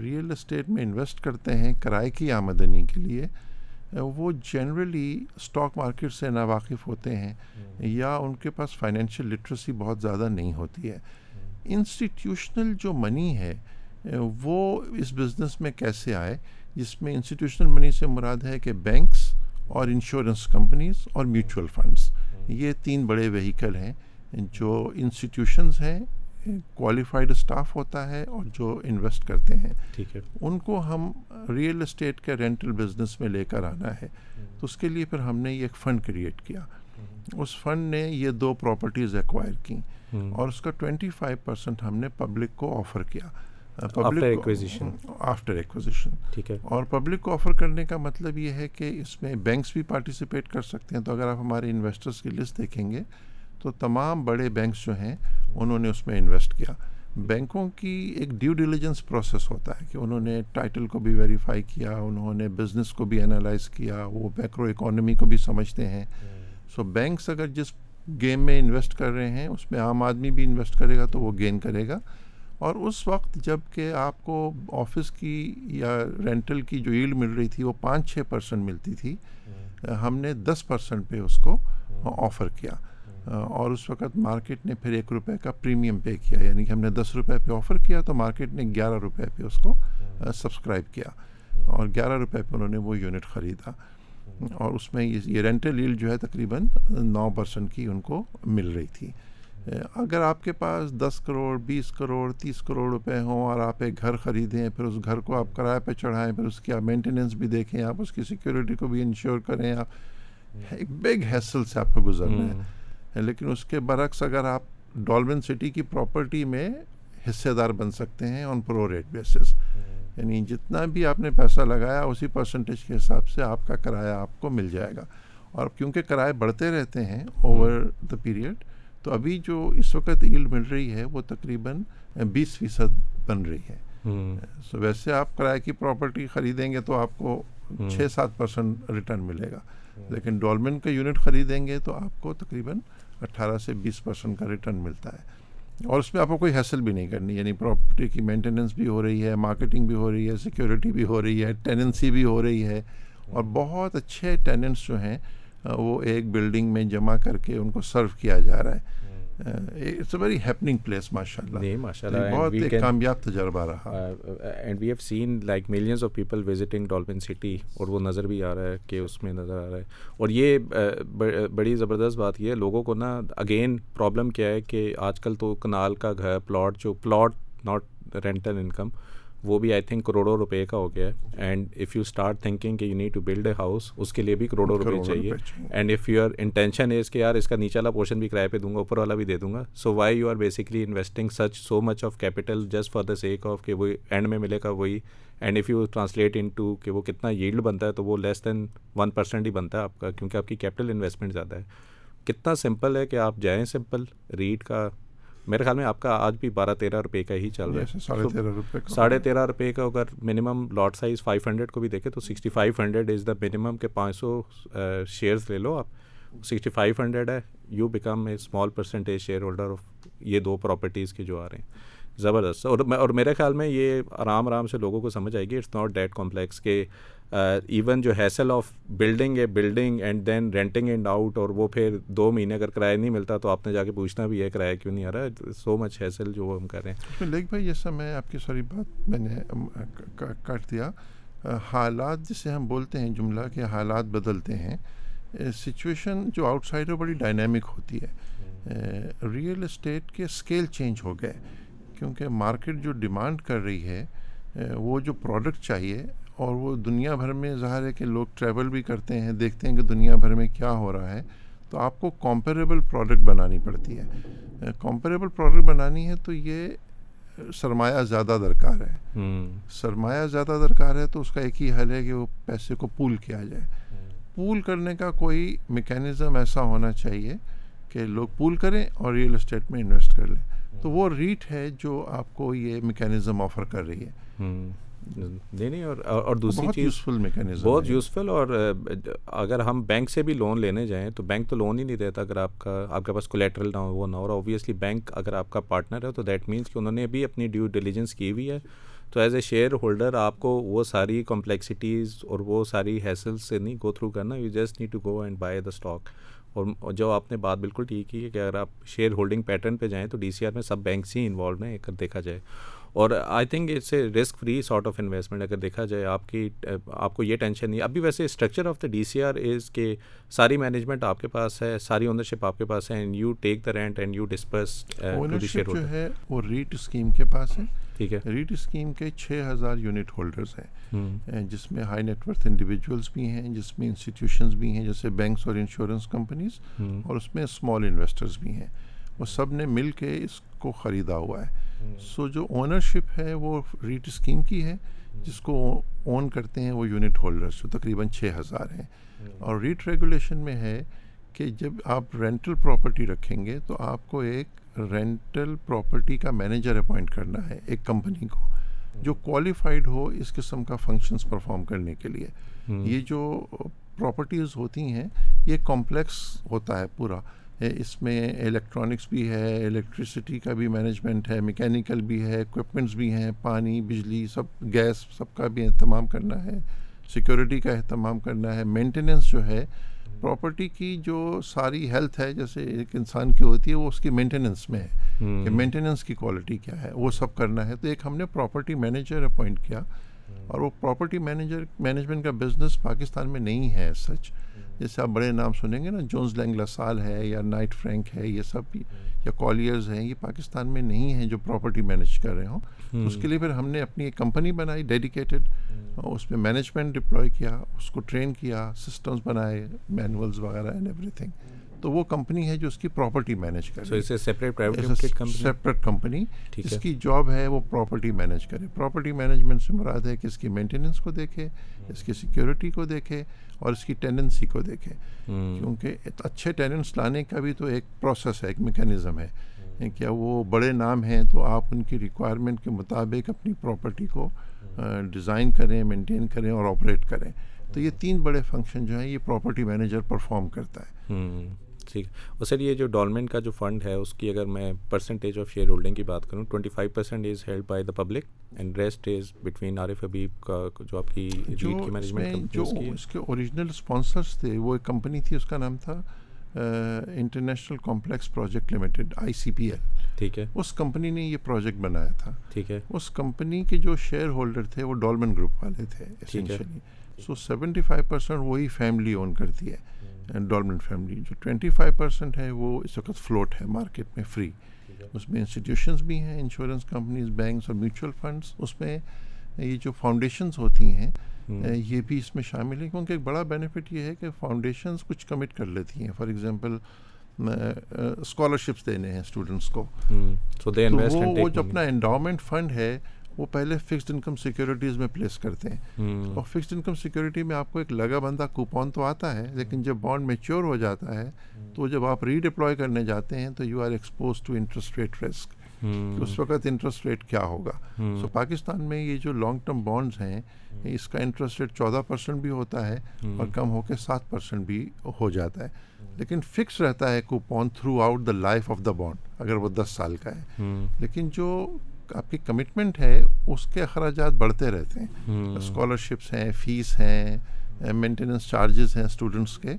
ریئل اسٹیٹ میں انویسٹ کرتے ہیں کرائے کی آمدنی کے لیے وہ جنرلی اسٹاک مارکیٹ سے ناواقف ہوتے ہیں یا ان کے پاس فائنینشیل لٹریسی بہت زیادہ نہیں ہوتی ہے انسٹیٹیوشنل جو منی ہے وہ اس بزنس میں کیسے آئے جس میں انسٹیٹیوشنل منی سے مراد ہے کہ بینکس اور انشورنس کمپنیز اور میوچول فنڈس یہ تین بڑے وہیکل ہیں جو انسٹیٹیوشنز ہیں کوالیفائڈ اسٹاف ہوتا ہے اور جو انویسٹ کرتے ہیں ٹھیک ہے ان کو ہم ریئل اسٹیٹ کے رینٹل بزنس میں لے کر آنا ہے تو اس کے لیے پھر ہم نے ایک فنڈ کریٹ کیا اس فنڈ نے یہ دو پراپرٹیز ایکوائر کیں اور اس کا ٹوینٹی فائیو پرسینٹ ہم نے پبلک کو آفر کیا پبلک ایکوزیشن آفٹر ایکوزیشن ٹھیک ہے اور پبلک کو آفر کرنے کا مطلب یہ ہے کہ اس میں بینکس بھی پارٹیسپیٹ کر سکتے ہیں تو اگر آپ ہمارے انویسٹرس کی لسٹ دیکھیں گے تو تمام بڑے بینکس جو ہیں انہوں نے اس میں انویسٹ کیا بینکوں کی ایک ڈیو ڈیلیجنس پروسیس ہوتا ہے کہ انہوں نے ٹائٹل کو بھی ویریفائی کیا انہوں نے بزنس کو بھی انالائز کیا وہ میکرو اکانومی کو بھی سمجھتے ہیں سو بینکس اگر جس گیم میں انویسٹ کر رہے ہیں اس میں عام آدمی بھی انویسٹ کرے گا تو وہ گین کرے گا اور اس وقت جب کہ آپ کو آفس کی یا رینٹل کی جو ایل مل رہی تھی وہ پانچ چھ پرسنٹ ملتی تھی ہم نے دس پرسنٹ پہ اس کو آفر کیا اور اس وقت مارکیٹ نے پھر ایک روپے کا پریمیم پے کیا یعنی کہ ہم نے دس روپے پہ آفر کیا تو مارکیٹ نے گیارہ روپے پہ اس کو سبسکرائب کیا اور گیارہ روپے پہ انہوں نے وہ یونٹ خریدا اور اس میں یہ رینٹل ایل جو ہے تقریباً نو پرسنٹ کی ان کو مل رہی تھی اگر آپ کے پاس دس کروڑ بیس کروڑ تیس کروڑ روپے ہوں اور آپ ایک گھر خریدیں پھر اس گھر کو آپ کرایہ پہ چڑھائیں پھر اس کی آپ مینٹیننس بھی دیکھیں آپ اس کی سیکیورٹی کو بھی انشور کریں آپ ایک بگ ہیسل سے آپ کو گزرنا ہے لیکن اس کے برعکس اگر آپ ڈالبن سٹی کی پراپرٹی میں حصے دار بن سکتے ہیں آن پرو ریٹ بیسس یعنی جتنا بھی آپ نے پیسہ لگایا اسی پرسنٹیج کے حساب سے آپ کا کرایہ آپ کو مل جائے گا اور کیونکہ کرائے بڑھتے رہتے ہیں اوور دا پیریڈ تو ابھی جو اس وقت ایل مل رہی ہے وہ تقریباً بیس فیصد بن رہی ہے سو ویسے آپ کرائے کی پراپرٹی خریدیں گے تو آپ کو چھ سات پرسنٹ ریٹرن ملے گا لیکن ڈالمنٹ کا یونٹ خریدیں گے تو آپ کو تقریباً اٹھارہ سے بیس پرسنٹ کا ریٹرن ملتا ہے اور اس میں آپ کو کوئی حاصل بھی نہیں کرنی یعنی پراپرٹی کی مینٹیننس بھی ہو رہی ہے مارکیٹنگ بھی ہو رہی ہے سیکیورٹی بھی ہو رہی ہے ٹیننسی بھی ہو رہی ہے اور بہت اچھے ٹیننٹس جو ہیں وہ ایک بلڈنگ میں جمع کر کے ان کو سرو کیا جا رہا ہے اور وہ نظر بھی آ رہا ہے کہ اس میں نظر آ رہا ہے اور یہ بڑی زبردست بات یہ ہے لوگوں کو نا اگین پرابلم کیا ہے کہ آج کل تو کنال کا گھر پلاٹ پلاٹ جو ناٹ رینٹل انکم وہ بھی آئی تھنک کروڑوں روپئے کا ہو گیا ہے and if you start thinking کہ you need to build a house اس کے لیے بھی کروڑوں روپئے چاہیے and if you are intention is کہ یار اس کا نیچے والا پورشن بھی کرایہ پہ دوں گا اوپر والا بھی دے دوں گا so why you are basically investing such so much of capital just for the sake of کہ وہ اینڈ میں ملے گا وہی and if you translate into کہ وہ کتنا ہیلڈ بنتا ہے تو وہ لیس دین ون پرسینٹ ہی بنتا ہے آپ کا کیونکہ آپ کی کیپٹل انویسٹمنٹ زیادہ ہے کتنا سمپل ہے کہ آپ جائیں سمپل ریڈ کا میرے خیال میں آپ کا آج بھی بارہ تیرہ روپے کا ہی چل رہا ہے ساڑھے تیرہ روپے کا اگر minimum lot size five hundred کو بھی دیکھے تو sixty five hundred is the minimum کے پانچ سو شیئرز لے لو آپ سکسٹی فائیو ہنڈریڈ ہے you become a small percentage share holder of یہ دو پراپرٹیز کے جو آ رہے ہیں زبردست اور میرے خیال میں یہ آرام آرام سے لوگوں کو سمجھ آئے گی اٹس ناٹ ڈیٹ کمپلیکس کے ایون جو ہیسل آف بلڈنگ ہے building and then renting and out اور وہ پھر دو مہینے اگر کرایہ نہیں ملتا تو آپ نے جا کے پوچھنا بھی ہے کرایہ کیوں نہیں آ رہا ہے سو مچ ہیسل جو ہم کر رہے ہیں لیک بھائی یہ سب میں آپ کی ساری بات میں نے کر دیا حالات جسے ہم بولتے ہیں جملہ کے حالات بدلتے ہیں سچویشن جو آؤٹ سائڈ ہے بڑی ڈائنامک ہوتی ہے ریئل اسٹیٹ کے اسکیل چینج ہو گئے کیونکہ مارکیٹ جو ڈیمانڈ کر رہی ہے وہ جو پروڈکٹ چاہیے اور وہ دنیا بھر میں ظاہر ہے کہ لوگ ٹریول بھی کرتے ہیں دیکھتے ہیں کہ دنیا بھر میں کیا ہو رہا ہے تو آپ کو کمپیریبل پروڈکٹ بنانی پڑتی ہے کمپیریبل پروڈکٹ بنانی ہے تو یہ سرمایہ زیادہ درکار ہے سرمایہ زیادہ درکار ہے تو اس کا ایک ہی حل ہے کہ وہ پیسے کو پول کیا جائے پول کرنے کا کوئی میکینزم ایسا ہونا چاہیے کہ لوگ پول کریں اور ریئل اسٹیٹ میں انویسٹ کر لیں تو وہ ریٹ ہے جو آپ کو یہ میکینزم آفر کر رہی ہے دینے اور اور دوسری چیز یوزفل میکینزم بہت یوزفل اور اگر ہم بینک سے بھی لون لینے جائیں تو بینک تو لون ہی نہیں دیتا اگر آپ کا آپ کے پاس کولیٹرل نہ ہو وہ نہ ہو اور اوبیسلی بینک اگر آپ کا پارٹنر ہے تو دیٹ مینس کہ انہوں نے بھی اپنی ڈیو ڈیلیجنس کی ہوئی ہے تو ایز اے شیئر ہولڈر آپ کو وہ ساری کمپلیکسٹیز اور وہ ساری حیثل سے نہیں گو تھرو کرنا you just need to go and buy the stock اور جو آپ نے بات بالکل ٹھیک کی ہے کہ اگر آپ شیئر ہولڈنگ پیٹرن پہ جائیں تو ڈی سی آر میں سب بینکس ہی انوالو ہیں دیکھا جائے اور I think it's a risk free sort of investment اگر دیکھا جائے آپ کی آپ کو یہ ٹینشن نہیں ابھی ویسے structure of the D C R is کہ ساری مینجمنٹ آپ کے پاس ہے ساری اونرشپ آپ کے پاس ہے and you take the rent and you disperse جو ہے وہ ریٹ اسکیم کے پاس ہے ٹھیک ہے ریٹ اسکیم کے چھ ہزار یونٹ ہولڈرز ہیں uh, جس میں ہائی نیٹ ورتھ انڈیویجولس بھی ہیں جس میں انسٹیٹیوشنز بھی ہیں جیسے بینکس اور انشورنس کمپنیز اور اس میں اسمال انویسٹرز بھی ہیں وہ سب نے مل کے اس کو خریدا ہوا ہے سو جو اونرشپ ہے وہ ریٹ اسکیم کی ہے جس کو اون کرتے ہیں وہ یونٹ ہولڈرس جو تقریباً چھ ہزار ہیں اور ریٹ ریگولیشن میں ہے کہ جب آپ رینٹل پراپرٹی رکھیں گے تو آپ کو ایک رینٹل پراپرٹی کا مینیجر اپوائنٹ کرنا ہے ایک کمپنی کو جو کوالیفائڈ ہو اس قسم کا فنکشنز پرفارم کرنے کے لیے یہ جو پراپرٹیز ہوتی ہیں یہ کمپلیکس ہوتا ہے پورا اس میں الیکٹرانکس بھی ہے الیکٹریسٹی کا بھی مینجمنٹ ہے میکینیکل بھی ہے اکوپمنٹس بھی ہیں پانی بجلی سب گیس سب کا بھی اہتمام کرنا ہے سیکیورٹی کا اہتمام کرنا ہے مینٹیننس جو ہے پراپرٹی کی جو ساری ہیلتھ ہے جیسے ایک انسان کی ہوتی ہے وہ اس کی مینٹیننس میں ہے کہ مینٹیننس کی کوالٹی کیا ہے وہ سب کرنا ہے تو ایک ہم نے پراپرٹی مینیجر اپوائنٹ کیا اور وہ پراپرٹی مینیجر مینجمنٹ کا بزنس پاکستان میں نہیں ہے سچ جیسے آپ بڑے نام سنیں گے نا جونز لینگ لسال ہے یا نائٹ فرینک ہے یہ سب یا کالیئرز ہیں یہ پاکستان میں نہیں ہیں جو پراپرٹی مینج کر رہے ہوں اس کے لیے پھر ہم نے اپنی ایک کمپنی بنائی ڈیڈیکیٹڈ اس میں مینجمنٹ ڈپلوائے کیا اس کو ٹرین کیا سسٹمس بنائے مینولس وغیرہ اینڈ ایوری تھنگ تو وہ کمپنی ہے جو اس کی پراپرٹی مینیج کرے سیپریٹ کمپنی اس کی جاب ہے وہ پراپرٹی مینیج کرے پراپرٹی مینجمنٹ سے مراد ہے کہ اس کی مینٹیننس کو دیکھے اس کی سیکورٹی کو دیکھے اور اس کی ٹینڈنسی کو دیکھیں کیونکہ اچھے ٹیننٹس لانے کا بھی تو ایک پروسیس ہے ایک میکینزم ہے کیا وہ بڑے نام ہیں تو آپ ان کی ریکوائرمنٹ کے مطابق اپنی پراپرٹی کو ڈیزائن کریں مینٹین کریں اور آپریٹ کریں تو یہ تین بڑے فنکشن جو ہیں یہ پراپرٹی مینیجر پرفارم کرتا ہے ٹھیک ہے اور سر یہ جو ڈالمنٹ کا جو فنڈ ہے اس کی اگر میں پرسنٹیج آف شیئر ہولڈنگ کی بات کروں twenty five percent is is held by the public and rest between Arif Habib کا جو جو جو آپ کی مینجمنٹ اس کے اوریجنل اسپانسرس تھے وہ ایک کمپنی تھی اس کا نام تھا international complex project limited I C P L ٹھیک ہے اس کمپنی نے یہ پروجیکٹ بنایا تھا ٹھیک ہے اس کمپنی کے جو شیئر ہولڈر تھے وہ ڈالمنٹ گروپ والے تھے سو سیونٹی فائیو پرسینٹ وہی فیملی اون کرتی ہے ڈولمنٹ فیملی جو ٹوینٹی فائیو پرسینٹ ہے وہ اس وقت فلوٹ ہے مارکیٹ میں فری اس میں انسٹیٹیوشنس بھی ہیں انشورنس کمپنیز بینکس اور میوچل فنڈس اس میں یہ جو فاؤنڈیشنز ہوتی ہیں یہ بھی اس میں شامل ہیں کیونکہ ایک بڑا بینیفٹ یہ ہے کہ فاؤنڈیشنز کچھ کمٹ کر لیتی ہیں فار ایگزامپل اسکالرشپس دینے ہیں اسٹوڈنٹس کو وہ جو اپنا انڈامنٹ فنڈ ہے وہ پہلے فکسڈ انکم سیکیورٹیز میں پلیس کرتے ہیں اور فکسڈ انکم سیکیورٹی میں آپ کو ایک لگا بندہ کوپون تو آتا ہے لیکن جب بانڈ میچیور ہو جاتا ہے تو جب آپ ری ڈپلوائے کرنے جاتے ہیں تو you are expose to interest rate risk اس وقت انٹرسٹ ریٹ کیا ہوگا سو پاکستان میں یہ جو لانگ ٹرم بانڈز ہیں اس کا انٹرسٹ ریٹ چودہ پرسینٹ بھی ہوتا ہے اور کم ہو کے سات پرسینٹ بھی ہو جاتا ہے لیکن فکس رہتا ہے coupon throughout the life of the bond اگر وہ دس سال کا ہے لیکن جو آپ کی کمٹمنٹ ہے اس کے اخراجات بڑھتے رہتے ہیں اسکالرشپس ہیں فیس ہیں مینٹیننس eh, چارجز ہیں اسٹوڈنٹس کے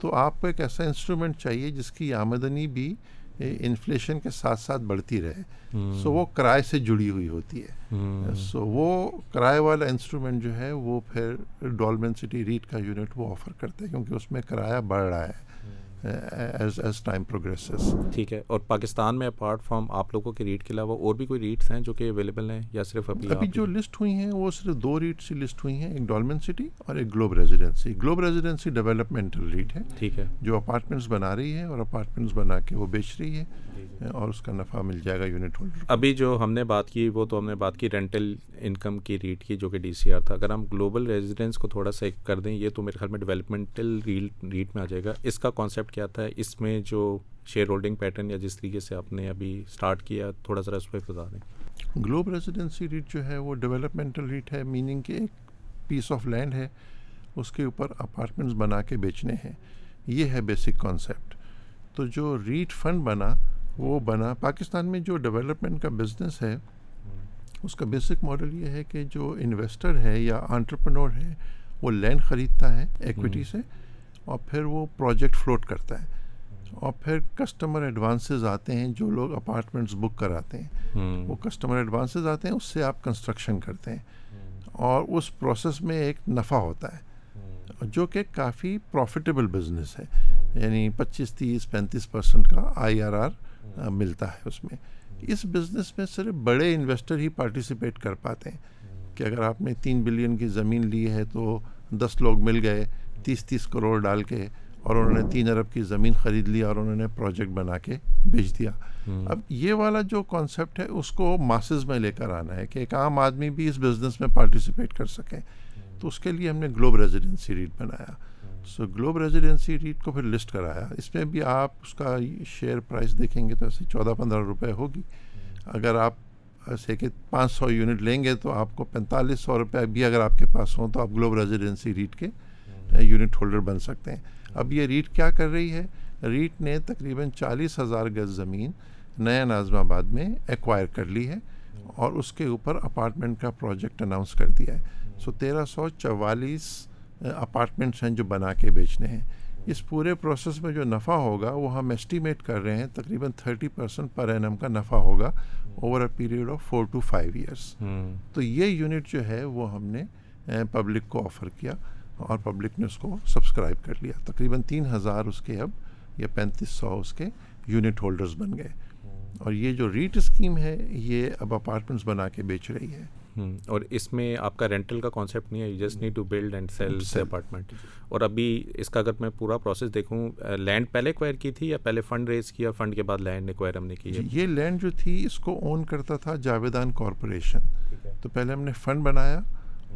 تو آپ کو ایک ایسا انسٹرومنٹ چاہیے جس کی آمدنی بھی انفلیشن eh, کے ساتھ ساتھ بڑھتی رہے سو وہ کرائے سے جڑی ہوئی ہوتی ہے سو وہ کرائے والا انسٹرومنٹ جو ہے وہ پھر ڈالمن سٹی ریٹ کا یونٹ وہ آفر کرتے ہیں کیونکہ اس میں کرایہ بڑھ رہا ہے ایز ایز ٹائم پروگریسز ٹھیک ہے اور پاکستان میں اپارٹ فرام آپ لوگوں کے ریٹ کے علاوہ اور بھی کوئی ریٹس ہیں جو کہ اویلیبل ہیں یا صرف ابھی ابھی جو لسٹ ہوئی ہیں وہ صرف دو ریٹس ہی لسٹ ہوئی ہیں ایک ڈالمن سٹی اور ایک Globe Residency Globe Residency developmental REIT ہے ٹھیک ہے جو اپارٹمنٹس بنا رہی ہے اور اپارٹمنٹس بنا کے وہ بیچ رہی ہے جی۔ اور اس کا نفع مل جائے گا یونٹ ہولڈر ابھی جو ہم نے بات کی وہ تو ہم نے بات کی رینٹل انکم کی ریٹ کی جو کہ ڈی سی آر تھا اگر ہم گلوبل ریزیڈنس کو تھوڑا سا ایک کر دیں یہ تو میرے خیال میں ڈیولپمنٹل ریٹ میں آ جائے گا اس کا کانسیپٹ کیا تھا اس میں جو شیئر ہولڈنگ پیٹرن یا جس طریقے سے آپ نے ابھی اسٹارٹ کیا تھوڑا سا گلوب ریزیڈینسی ریٹ جو ہے وہ ڈیولپمنٹل ریٹ ہے میننگ کہ ایک پیس آف لینڈ ہے اس کے اوپر اپارٹمنٹس بنا کے بیچنے ہیں یہ ہے بیسک کانسیپٹ تو جو ریٹ فنڈ بنا وہ بنا پاکستان میں جو ڈیولپمنٹ کا بزنس ہے اس کا بیسک ماڈل یہ ہے کہ جو انویسٹر ہے یا آنٹرپرنور ہے وہ لینڈ خریدتا ہے ایکوٹی سے اور پھر وہ پروجیکٹ فلوٹ کرتا ہے اور پھر کسٹمر ایڈوانسز آتے ہیں جو لوگ اپارٹمنٹس بک کراتے ہیں وہ کسٹمر ایڈوانسز آتے ہیں اس سے آپ کنسٹرکشن کرتے ہیں اور اس پروسیس میں ایک نفع ہوتا ہے جو کہ کافی پروفیٹیبل بزنس ہے یعنی پچیس تیس پینتیس پرسنٹ کا آئی آر آر ملتا ہے اس میں اس بزنس میں صرف بڑے انویسٹر ہی پارٹیسپیٹ کر پاتے ہیں کہ اگر آپ نے تین بلین کی زمین لی ہے تو دس لوگ مل گئے تیس تیس کروڑ ڈال کے اور انہوں نے تین ارب کی زمین خرید لی اور انہوں نے پروجیکٹ بنا کے بیچ دیا اب یہ والا جو کانسیپٹ ہے اس کو ماسز میں لے کر آنا ہے کہ ایک عام آدمی بھی اس بزنس میں پارٹیسپیٹ کر سکیں تو اس کے لیے ہم نے گلوب ریزیڈینسی ریٹ بنایا سو گلوب ریزیڈنسی ریٹ کو پھر لسٹ کرایا اس میں بھی آپ اس کا شیئر پرائز دیکھیں گے تو ایسے چودہ پندرہ روپے ہوگی اگر آپ ایسے کہ پانچ سو یونٹ لیں گے تو آپ کو پینتالیس سو روپے بھی اگر آپ کے پاس ہوں تو آپ گلوب ریزیڈینسی ریٹ کے یونٹ ہولڈر بن سکتے ہیں اب یہ ریٹ کیا کر رہی ہے ریٹ نے تقریباً چالیس ہزار گز زمین نیا نازم آباد میں ایکوائر کر لی ہے اور اس کے اوپر اپارٹمنٹ کا پروجیکٹ اناؤنس کر دیا ہے سو تیرہ سو چوالیس اپارٹمنٹس ہیں جو بنا کے بیچنے ہیں اس پورے پروسیس میں جو نفع ہوگا وہ ہم اسٹیمیٹ کر رہے ہیں تقریباً تھرٹی پرسینٹ پر این ایم کا نفع ہوگا over a period of four to five years تو یہ یونٹ جو ہے وہ ہم نے پبلک eh, کو آفر کیا اور پبلک نے اس کو سبسکرائب کر لیا تقریباً تین ہزار اس کے اب یا پینتیس سو اس کے یونٹ ہولڈرز بن گئے اور یہ جو ریٹ اسکیم ہے یہ اب اپارٹمنٹس بنا کے بیچ رہی ہے اور اس میں آپ کا رینٹل کا کانسیپٹ نہیں ہے you just need to build and sell apartment اور ابھی اس کا اگر میں پورا پروسیس دیکھوں لینڈ پہلے ایکوائر کی تھی یا پہلے فنڈ ریز کیا فنڈ کے بعد لینڈ ایکوائر ہم نے کی جی، یہ لینڈ جو تھی اس کو اون کرتا تھا جاویدان کارپوریشن تو پہلے ہم نے فنڈ بنایا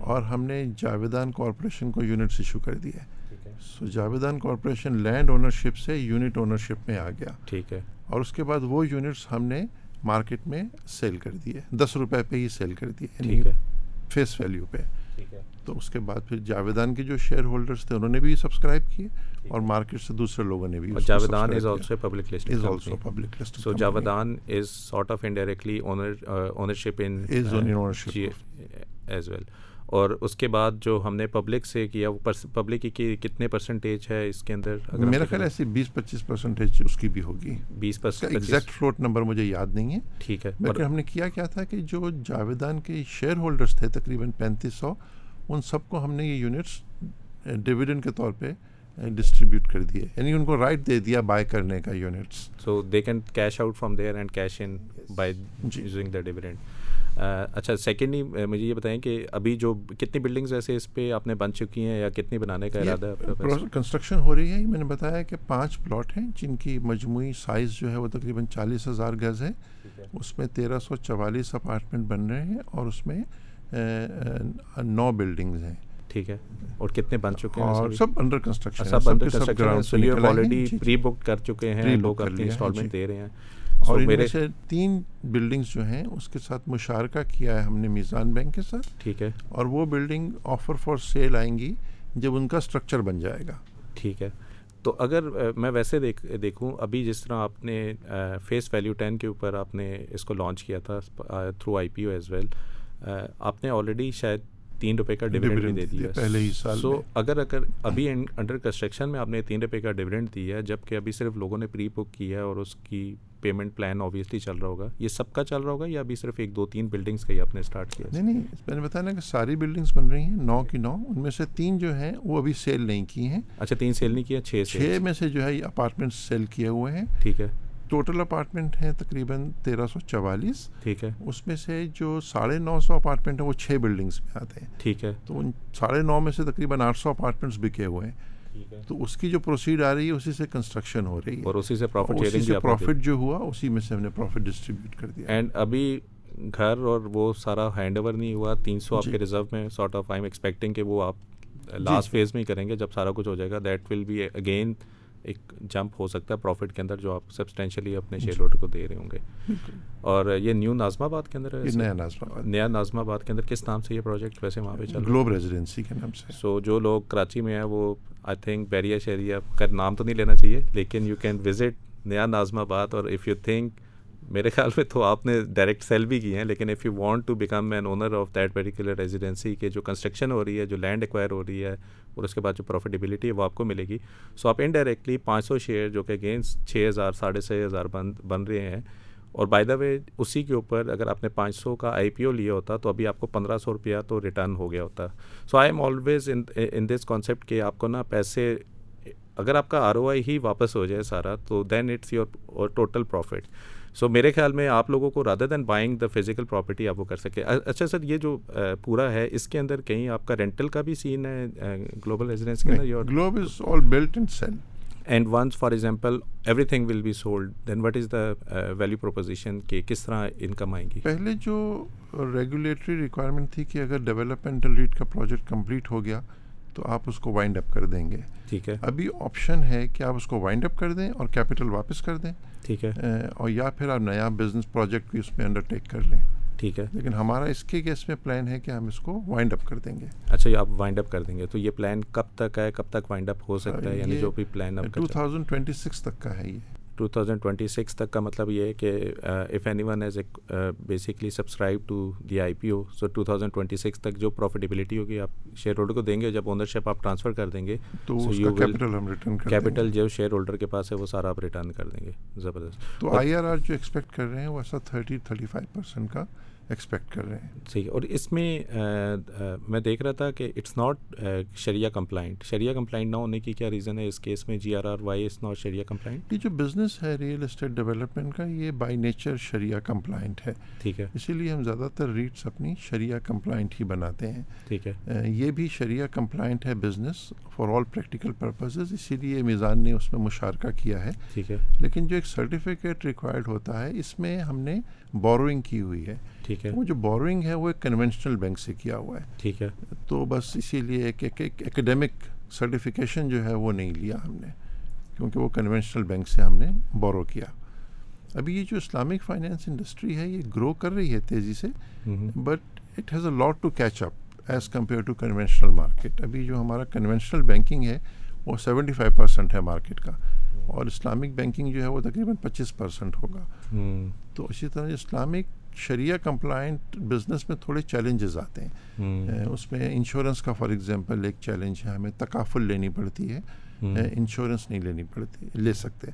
اور ہم نے جاویدان کارپوریشن کو یونٹس ایشو کر دی ہے so Javedan corporation land ownership سے یونٹ اونرشپ میں آ گیا ٹھیک ہے اور اس کے بعد وہ یونٹس ہم نے مارکیٹ میں سیل کر دیے دس روپے پہ ہی سیل کر دیے یعنی فیس ویلیو پہ تو اس کے بعد پھر جاویدان کے جو شیئر ہولڈرز تھے انہوں نے بھی سبسکرائب کیے اور مارکیٹ سے دوسرے لوگوں نے بھی Javedan is also public list is also public list so Javedan is sort of indirectly ownership in is ownership as well اور اس کے بعد جو ہم نے پبلک سے کیا وہ پبلک کی کتنے پرسنٹیج ہے اس کے اندر میرا خیال ایسی بیس پچیس پرسنٹیج اس کی بھی ہوگی بیس پرسینٹ فلوٹ نمبر مجھے یاد نہیں ہے ٹھیک ہے ہم نے کیا کیا تھا کہ جو جاویدان کے شیئر ہولڈرس تھے تقریباً پینتیس سو ان سب کو ہم نے یہ یونٹس ڈویڈنڈ کے طور پہ ڈسٹریبیوٹ کر دیے یعنی ان کو رائٹ دے دیا بائی کرنے کا units so they can cash cash out from there and in by using the dividend اچھا سیکنڈلی مجھے یہ بتائیں کہ ابھی جو کتنی بلڈنگز ایسے اس پہ آپ نے بن چکی ہیں یا کتنی بنانے کا ارادہ کنسٹرکشن ہو رہی ہے میں نے بتایا کہ پانچ پلاٹ ہیں جن کی مجموعی سائز جو ہے وہ تقریباً چالیس ہزار گز ہے اس میں تیرہ سو چوالیس اپارٹمنٹ بن رہے ہیں اور اس میں نو بلڈنگز ہیں ٹھیک ہے اور کتنے بن چکے ہیں اور سب انڈر اچھا، کنسٹرکشن سب under construction already pre book کر چکے ہیں لوگ اپنی انسٹالمنٹ جی۔ دے رہے ہیں اور میرے سے تین بلڈنگس جو ہیں اس کے ساتھ مشارکہ کیا ہے ہم نے میزان بینک کے ساتھ ٹھیک ہے اور وہ بلڈنگ آفر فار سیل آئیں گی جب ان کا اسٹرکچر بن جائے گا ٹھیک ہے تو اگر میں ویسے دیکھ دیکھوں ابھی جس طرح آپ نے فیس ویلیو ٹین کے اوپر آپ نے اس کو لانچ کیا تھا through I P O as well آپ نے آلریڈی شاید تین روپے کا ڈویڈنڈ بھی دے دیا پہلے ہی سال سو اگر اگر ابھی انڈر کنسٹرکشن میں آپ نے تین روپے کا ڈویڈنڈ دیا ہے جب کہ ابھی صرف لوگوں نے پری بک کی ہے اور اس کی پیمنٹ پلان آبویسلی چل رہا ہوگا یہ سب کا چل رہا ہوگا یا ابھی صرف ایک دو تین بلڈنگس کا ہی آپ نے اسٹارٹ کیا نہیں نہیں میں نے بتایا نا کہ ساری بلڈنگس بن رہی ہیں نو کی نو ان میں سے تین جو ہیں وہ ابھی سیل نہیں کی ہیں اچھا تین سیل نہیں کیا چھ چھ میں سے جو ہے یہ اپارٹمنٹ سیل کیے ہوئے ہیں ٹھیک ہے ٹوٹل اپارٹمنٹ ہیں تقریباً تیرہ سو چوالیس ٹھیک ہے اس میں سے جو ساڑھے نو سو اپارٹمنٹ ہیں وہ چھ بلڈنگس میں آتے ہیں ٹھیک ہے تو ان ساڑھے نو میں سے تقریباً آٹھ سو اپارٹمنٹس بکے ہوئے ہیں تو اس کی جو پروسیڈ آ رہی ہے اسی سے کنسٹرکشن ہو رہی ہے اور اسی سے پروفٹ اسی سے پروفٹ جو ہوا اسی میں سے ہم نے پروفٹ ڈسٹریبیوٹ کر دیا اینڈ ابھی گھر اور وہ سارا ہینڈ اوور نہیں ہوا تین سو آپ جی۔ کے ریزرو میں sort of I am expecting کہ وہ آپ لاسٹ جی۔ فیز میں ہی کریں گے جب سارا کچھ ہو جائے گا دیٹ ول بی اگین ایک جمپ ہو سکتا ہے پروفٹ کے اندر جو آپ سبسٹینشلی اپنے جی. شیئر ہولڈر کو دے رہے ہوں گے اور یہ نیو نازم آباد کے اندر نیا نازم نیا آباد کے اندر کس نام سے یہ پروجیکٹ ویسے وہاں پہ چل گلوب ریزیڈینسی کے نام سے سو جو لوگ کراچی میں ہیں وہ آئی تھنک بیریا شہری کا نام تو نہیں لینا چاہیے لیکن you can visit Naya Nazimabad آباد اور اف یو تھنک میرے خیال میں تو آپ نے ڈائریکٹ سیل بھی کیے ہیں لیکن if you want to become an owner of that particular residency کے جو کنسٹرکشن ہو رہی ہے جو لینڈ ایکوائر ہو رہی ہے اور اس کے بعد جو پروفیٹیبلٹی ہے وہ آپ کو ملے گی سو آپ انڈائریکٹلی پانچ سو شیئر جو کہ اگینسٹ چھ ہزار ساڑھے چھ ہزار بند بن رہے ہیں اور بائی دا وے اسی کے اوپر اگر آپ نے پانچ سو کا آئی پی او لیا ہوتا تو ابھی آپ کو پندرہ سو روپیہ تو ریٹرن ہو گیا ہوتا so I am always in this concept کہ آپ کو نا پیسے اگر آپ کا آر او آئی ہی واپس ہو جائے سارا تو then it's your total profit so میرے خیال میں آپ لوگوں کو rather than buying the physical property آپ وہ کر سکے اچھا سر یہ جو پورا ہے اس کے اندر کہیں آپ کا رینٹل کا بھی سین ہے گلوبل کے اندر and once for example everything will be sold then what is the value proposition کہ کس طرح انکم آئیں گی پہلے جو ریگولیٹری ریکوائرمنٹ تھی کہ اگر ڈیولپمنٹل ریٹ کا پروجیکٹ کمپلیٹ ہو گیا تو آپ اس کو وائنڈ اپ کر دیں گے ٹھیک ہے ابھی آپشن ہے کہ آپ اس کو وائنڈ اپ کر دیں اور کیپٹل واپس کر دیں ٹھیک ہے اور یا پھر آپ نیا بزنس پروجیکٹ بھی اس میں انڈرٹیک کر لیں ٹھیک ہے لیکن ہمارا اس کے کیس میں پلان ہے کہ ہم اس کو وائنڈ اپ کر دیں گے اچھا آپ وائنڈ اپ کر دیں گے تو یہ پلان کب تک ہے کب تک وائنڈ اپ ہو سکتا ہے یعنی جو بھی پلان ٹو سکس تک کا ہے یہ 2026 تک کا مطلب یہ ہے کہ if anyone is a basically subscribe to the I P O so 2026 تک جو پروفیٹیبلٹی ہوگی آپ شیئر ہولڈر کو دیں گے جب اونر شپ آپ ٹرانسفر کر دیں گے تو کیپٹل جو شیئر ہولڈر کے پاس ہے وہ سارا آپ ریٹرن کر دیں گے زبردست تو آئی آر آر جو ایکسپیکٹ کر رہے ہیں وہ ایسا تھرٹی تھرٹی فائیو پرسینٹ کا ایکسپیکٹ کر رہے ہیں صحیح اور اس میں میں دیکھ رہا تھا کہ it's not Shariah compliant Shariah compliant نہ ہونے کی کیا ریزن ہے اس کیس میں G R R why is not sharia compliant یہ جو بزنس ہے ریئل اسٹیٹ ڈیولپمنٹ کا یہ بائی نیچر شریعہ کمپلائنٹ ہے ٹھیک ہے اسی لیے ہم زیادہ تر ریٹس اپنی شریعہ کمپلائنٹ ہی بناتے ہیں ٹھیک ہے یہ بھی شریعہ کمپلائنٹ ہے business for all practical purposes اسی لیے میزان نے اس میں مشارکہ کیا ہے ٹھیک ہے لیکن جو ایک سرٹیفکیٹ ریکوائرڈ ہوتا ہے اس میں ہم نے بوروئنگ کی ہوئی ہے ٹھیک ہے وہ جو ہے وہ ایک کنونشنل بینک سے کیا ہوا ہے ٹھیک ہے تو بس اسی لیے ایک جو ہے وہ نہیں لیا ہم نے کیونکہ وہ کنونشنل بینک سے ہم نے بورو کیا ابھی یہ جو اسلامک فائنینس انڈسٹری ہے یہ گرو کر رہی ہے تیزی سے but it has a lot to catch up as compare to conventional market ابھی جو ہمارا کنونشنل بینکنگ ہے وہ سیونٹی فائیو پرسینٹ ہے مارکیٹ کا اور اسلامک بینکنگ جو ہے وہ تقریباً پچیس پرسینٹ ہوگا تو اسی طرح اسلامک شریعہ کمپلائنٹ بزنس میں تھوڑے چیلنجز آتے ہیں اس میں انشورنس کا فار ایگزامپل ایک چیلنج ہے ہمیں تقافل لینی پڑتی ہے انشورنس نہیں لینی پڑتی لے سکتے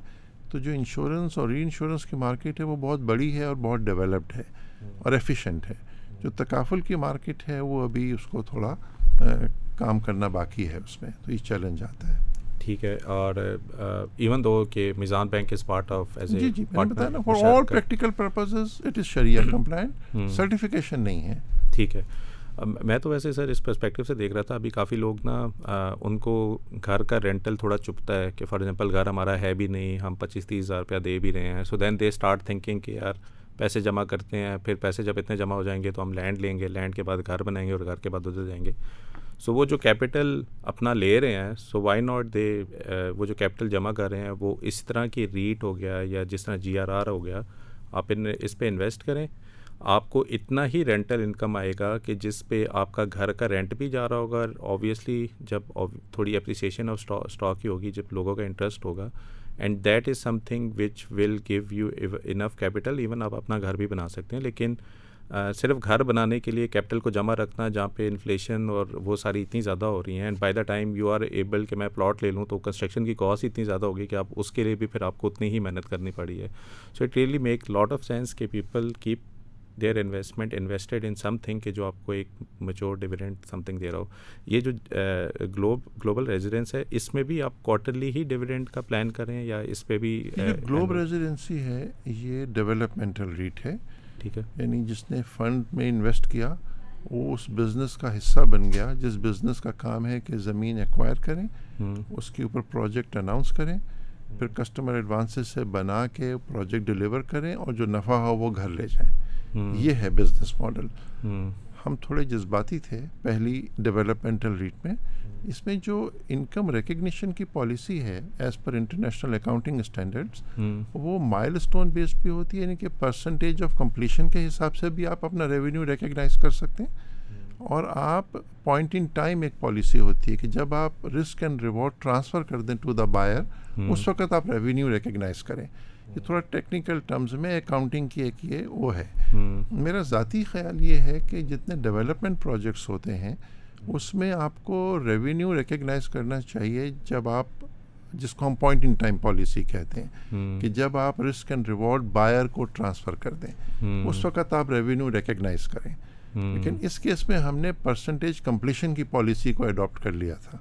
تو جو انشورنس اور ری انشورنس کی مارکیٹ ہے وہ بہت بڑی ہے اور بہت ڈیولپڈ ہے اور ایفیشینٹ ہے جو تکافل کی مارکیٹ ہے وہ ابھی اس کو تھوڑا کام کرنا باقی ہے اس میں تو یہ چیلنج آتا ہے ٹھیک ہے اور ایون دو کہ Meezan bank is part of as a for all practical purposes it is sharia نہیں ہے ٹھیک ہے میں تو ویسے سر اس پرسپیکٹو سے دیکھ رہا تھا ابھی کافی لوگ نا ان کو گھر کا رینٹل تھوڑا چپتا ہے کہ فار ایگزامپل گھر ہمارا ہے بھی نہیں ہم پچیس تیس ہزار روپیہ دے بھی رہے ہیں سو دین دے اسٹارٹ تھنکنگ کہ یار پیسے جمع کرتے ہیں پھر پیسے جب اتنے جمع ہو جائیں گے تو ہم لینڈ لیں گے لینڈ کے بعد گھر بنائیں گے اور گھر کے بعد ادھر جائیں گے سو وہ جو کیپٹل اپنا لے رہے ہیں سو وائی ناٹ دے وہ جو کیپٹل جمع کر رہے ہیں وہ اس طرح کی ریٹ ہو گیا یا جس طرح جی آر آر ہو گیا آپ ان اس پہ انویسٹ کریں آپ کو اتنا ہی رینٹل انکم آئے گا کہ جس پہ آپ کا گھر کا رینٹ بھی جا رہا ہوگا آبویسلی جب تھوڑی اپریسیشن آف اسٹاک ہی ہوگی جب لوگوں کا انٹرسٹ ہوگا and that is something which will give you enough capital even آپ اپنا گھر بھی بنا سکتے ہیں لیکن صرف گھر بنانے کے لیے کیپٹل کو جمع رکھنا جہاں پہ انفلیشن اور وہ ساری اتنی زیادہ ہو رہی ہیں and by the time you are able کہ میں پلاٹ لے لوں تو کنسٹرکشن کی کاسٹ اتنی زیادہ ہوگی کہ آپ اس کے لیے بھی پھر آپ کو اتنی ہی محنت کرنی پڑی ہے so it really make lot of sense کہ people keep their investment invested in something کہ جو آپ کو ایک میچور ڈویڈنٹ سم تھنگ دے رہا ہو یہ جو گلوب گلوبل ریزیڈینس ہے اس میں بھی آپ کوارٹرلی ہی ڈویڈنٹ کا پلان کریں یا اس پہ بھی گلوب ریزیڈینسی ہے یہ ڈیولپمنٹل ریٹ ہے ٹھیک ہے یعنی جس نے فنڈ میں انویسٹ کیا وہ اس بزنس بزنس کا کا حصہ بن گیا جس کام ہے کہ زمین ایکوائر کریں اس کے اوپر پروجیکٹ اناؤنس کریں پھر کسٹمر ایڈوانسز سے بنا کے پروجیکٹ ڈلیور کریں اور جو نفع ہو وہ گھر لے جائیں یہ ہے بزنس ماڈل ہم تھوڑے جذباتی تھے پہلی ڈیولپمنٹل ریٹ میں اس میں جو انکم ریکگنیشن کی پالیسی ہے as per international accounting standards وہ مائل اسٹون بیسڈ بھی ہوتی ہے یعنی کہ پرسنٹیج آف کمپلیشن کے حساب سے بھی آپ اپنا ریونیو ریکگنائز کر سکتے ہیں اور آپ پوائنٹ ان ٹائم ایک پالیسی ہوتی ہے کہ جب آپ رسک اینڈ ریوارڈ ٹرانسفر کر دیں ٹو دا بائر اس وقت آپ ریونیو ریکگنائز کریں یہ تھوڑا ٹیکنیکل ٹرمز میں اکاؤنٹنگ کی ایک یہ وہ ہے میرا ذاتی خیال یہ ہے کہ جتنے ڈیولپمنٹ پروجیکٹس ہوتے ہیں اس میں آپ کو ریونیو ریکگنائز کرنا چاہیے جب آپ جس کو ہم پوائنٹ ان ٹائم پالیسی کہتے ہیں کہ جب آپ رسک اینڈ ریوارڈ بائر کو ٹرانسفر کر دیں اس وقت آپ ریونیو ریکگنائز کریں لیکن اس کیس میں ہم نے پرسنٹیج کمپلیشن کی پالیسی کو اڈاپٹ کر لیا تھا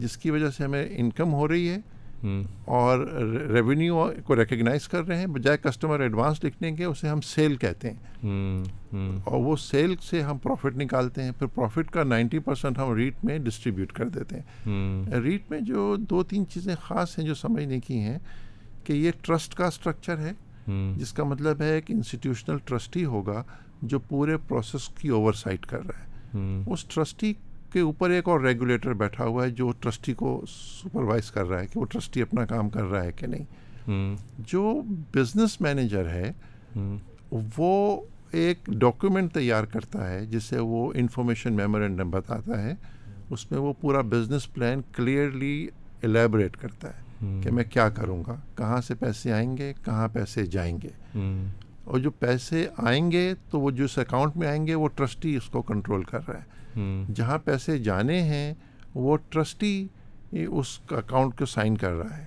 جس کی وجہ سے ہمیں انکم ہو رہی ہے اور ریونیو کو ریکگنائز کر رہے ہیں بجائے کسٹمر ایڈوانس لکھنے کے اسے ہم سیل کہتے ہیں اور وہ سیل سے ہم پروفٹ پروفٹ نکالتے ہیں پھر کا نائنٹی پرسینٹ ہم ریٹ میں ڈسٹریبیوٹ کر دیتے ہیں ریٹ میں جو دو تین چیزیں خاص ہیں جو سمجھنے کی ہیں کہ یہ ٹرسٹ کا اسٹرکچر ہے جس کا مطلب ہے کہ انسٹیٹیوشنل ٹرسٹی ہوگا جو پورے پروسیس کی اوور سائٹ کر رہا ہے اس ٹرسٹی کے اوپر ایک اور ریگولیٹر بیٹھا ہوا ہے جو ٹرسٹی کو سپروائز کر رہا ہے کہ وہ ٹرسٹی اپنا کام کر رہا ہے کہ نہیں جو بزنس مینیجر ہے وہ ایک ڈاکیومنٹ تیار کرتا ہے جسے وہ انفارمیشن میمورینڈم بتاتا ہے اس میں وہ پورا بزنس پلان کلیئرلی الیبوریٹ کرتا ہے کہ میں کیا کروں گا کہاں سے پیسے آئیں گے کہاں پیسے جائیں گے اور جو پیسے آئیں گے تو وہ جس اکاؤنٹ میں آئیں گے وہ ٹرسٹی اس کو کنٹرول کر رہا ہے جہاں پیسے جانے ہیں وہ ٹرسٹی اس اکاؤنٹ کو سائن کر رہا ہے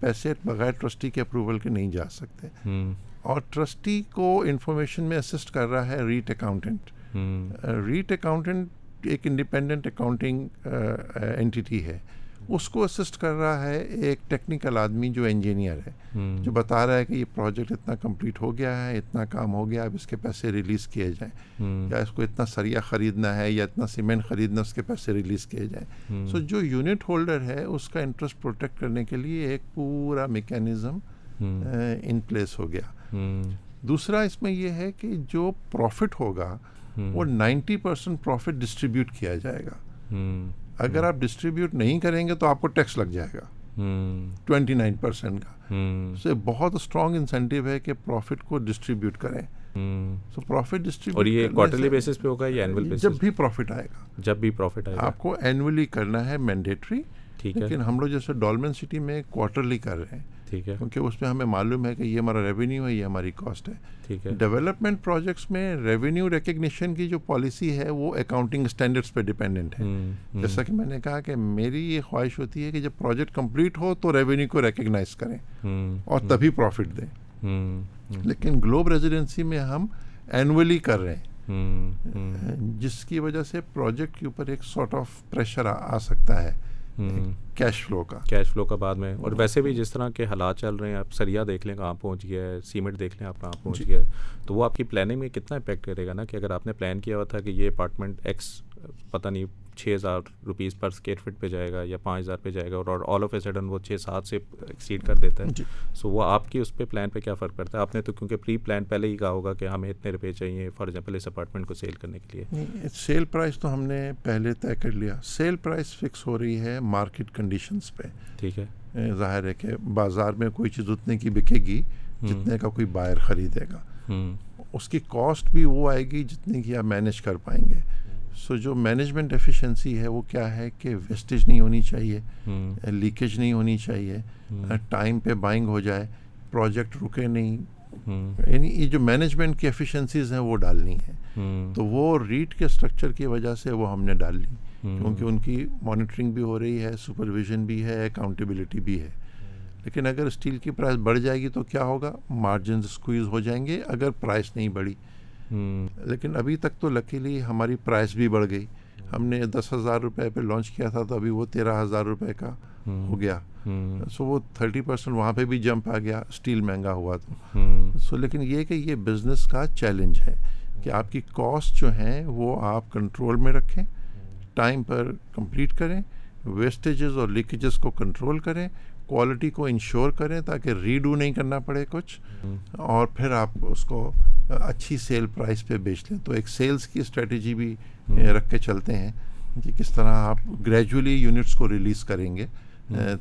پیسے بغیر ٹرسٹی کے اپروول کے نہیں جا سکتے اور ٹرسٹی کو انفارمیشن میں اسسٹ کر رہا ہے ریٹ اکاؤنٹنٹ ریٹ اکاؤنٹنٹ ایک انڈیپینڈنٹ اکاؤنٹنگ اینٹی ہے اس کو اسسٹ کر رہا ہے ایک ٹیکنیکل آدمی جو انجینئر ہے جو بتا رہا ہے کہ یہ پروجیکٹ اتنا کمپلیٹ ہو گیا ہے اتنا کام ہو گیا اب اس کے پیسے ریلیز کیے جائیں یا اس کو اتنا سریا خریدنا ہے یا اتنا سیمنٹ خریدنا اس کے پیسے ریلیز کیے جائیں سو جو یونٹ ہولڈر ہے اس کا انٹرسٹ پروٹیکٹ کرنے کے لیے ایک پورا میکینزم ان پلیس ہو گیا دوسرا اس میں یہ ہے کہ جو پروفٹ ہوگا وہ نائنٹی پرسینٹ پروفٹ ڈسٹریبیوٹ کیا جائے گا اگر آپ ڈسٹریبیوٹ نہیں کریں گے تو آپ کو ٹیکس لگ جائے گا ٹوینٹی نائن پرسینٹ کا سو بہت اسٹرانگ انسینٹیو ہے کہ پروفٹ کو ڈسٹریبیوٹ کریں پروفٹ ڈسٹریبیوٹ بیسس پہ ہوگا جب بھی پروفٹ آئے گا جب بھی پروفٹ آئے گا آپ کو اینولی کرنا ہے مینڈیٹری لیکن ہم لوگ جیسے ڈالمن سٹی میں کوارٹرلی کر رہے ہیں ٹھیک ہے کیونکہ اس میں ہمیں معلوم ہے کہ یہ ہمارا ریونیو ہے یہ ہماری کاسٹ ہے ٹھیک ہے ڈیولپمنٹ پروجیکٹس میں ریونیو ریکگنیشن کی جو پالیسی ہے وہ اکاؤنٹنگ اسٹینڈرڈس پہ ڈیپینڈنٹ ہے جیسا کہ میں نے کہا کہ میری یہ خواہش ہوتی ہے کہ جب پروجیکٹ کمپلیٹ ہو تو ریونیو کو ریکگنائز کریں اور تبھی پروفٹ دیں لیکن گلوب ریزیڈینسی میں ہم اینولی کر رہے ہیں جس کی وجہ سے پروجیکٹ کے اوپر ایک سارٹ آف پریشر آ سکتا ہے کیش فلو کا کیش فلو کا بعد میں اور ویسے بھی جس طرح کے حالات چل رہے ہیں آپ سریا دیکھ لیں کہاں پہنچ گیا ہے سیمنٹ دیکھ لیں آپ کہاں پہنچ جی۔ گیا ہے تو وہ آپ کی پلاننگ میں کتنا امپیکٹ کرے گا نا کہ اگر آپ نے پلان کیا ہوا تھا کہ یہ اپارٹمنٹ ایکس پتہ نہیں چھ ہزار روپیز پر اسکیئر فٹ پہ جائے گا یا پانچ ہزار پہ جائے گا اور آل آف اے سڈن وہ چھ سات سے ایکسیڈ کر دیتا ہے سو جی۔ وہ آپ کی اس پہ پلان پہ کیا فرق پڑتا ہے آپ نے تو کیونکہ پری پلان پہلے ہی کہا ہوگا کہ ہمیں اتنے روپے چاہیے فار ایگزامپل اس اپارٹمنٹ کو سیل کرنے کے لیے سیل پرائز تو ہم نے پہلے طے کر لیا سیل پرائز فکس ہو رہی ہے مارکیٹ کنڈیشنس پہ ٹھیک ہے ظاہر ہے کہ بازار میں کوئی چیز اتنے کی بکے گی جتنے کا کوئی بائر خریدے گا اس کی کاسٹ بھی وہ آئے گی جتنے کی آپ مینیج کر پائیں گے سو جو مینجمنٹ ایفیشنسی ہے وہ کیا ہے کہ ویسٹیج نہیں ہونی چاہیے لیکیج نہیں ہونی چاہیے ٹائم پہ بائنگ ہو جائے پروجیکٹ رکے نہیں یعنی یہ جو مینجمنٹ کی ایفیشنسیز ہیں وہ ڈالنی ہے تو وہ ریٹ کے اسٹرکچر کی وجہ سے وہ ہم نے ڈال لی کیونکہ ان کی مانیٹرنگ بھی ہو رہی ہے سپرویژن بھی ہے اکاؤنٹیبلٹی بھی ہے لیکن اگر اسٹیل کی پرائز بڑھ جائے گی تو کیا ہوگا مارجنز اسکویز ہو جائیں گے اگر پرائز نہیں بڑھی لیکن ابھی تک تو لکیلی ہماری پرائز بھی بڑھ گئی ہم نے دس ہزار روپے پہ لانچ کیا تھا تو ابھی وہ تیرہ ہزار روپے کا ہو گیا سو وہ تھرٹی پرسینٹ وہاں پہ بھی جمپ آ گیا اسٹیل مہنگا ہوا تو سو لیکن یہ کہ یہ بزنس کا چیلنج ہے کہ آپ کی کاسٹ جو ہیں وہ آپ کنٹرول میں رکھیں ٹائم پر کمپلیٹ کریں ویسٹیجز اور لیکیجز کو کنٹرول کریں کوالٹی کو انشور کریں تاکہ ری ڈو نہیں کرنا پڑے کچھ اور پھر آپ اس کو اچھی سیل پرائز پہ بیچ لیں تو ایک سیلس کی اسٹریٹجی بھی رکھ کے چلتے ہیں کہ کس طرح آپ گریجولی یونٹس کو ریلیز کریں گے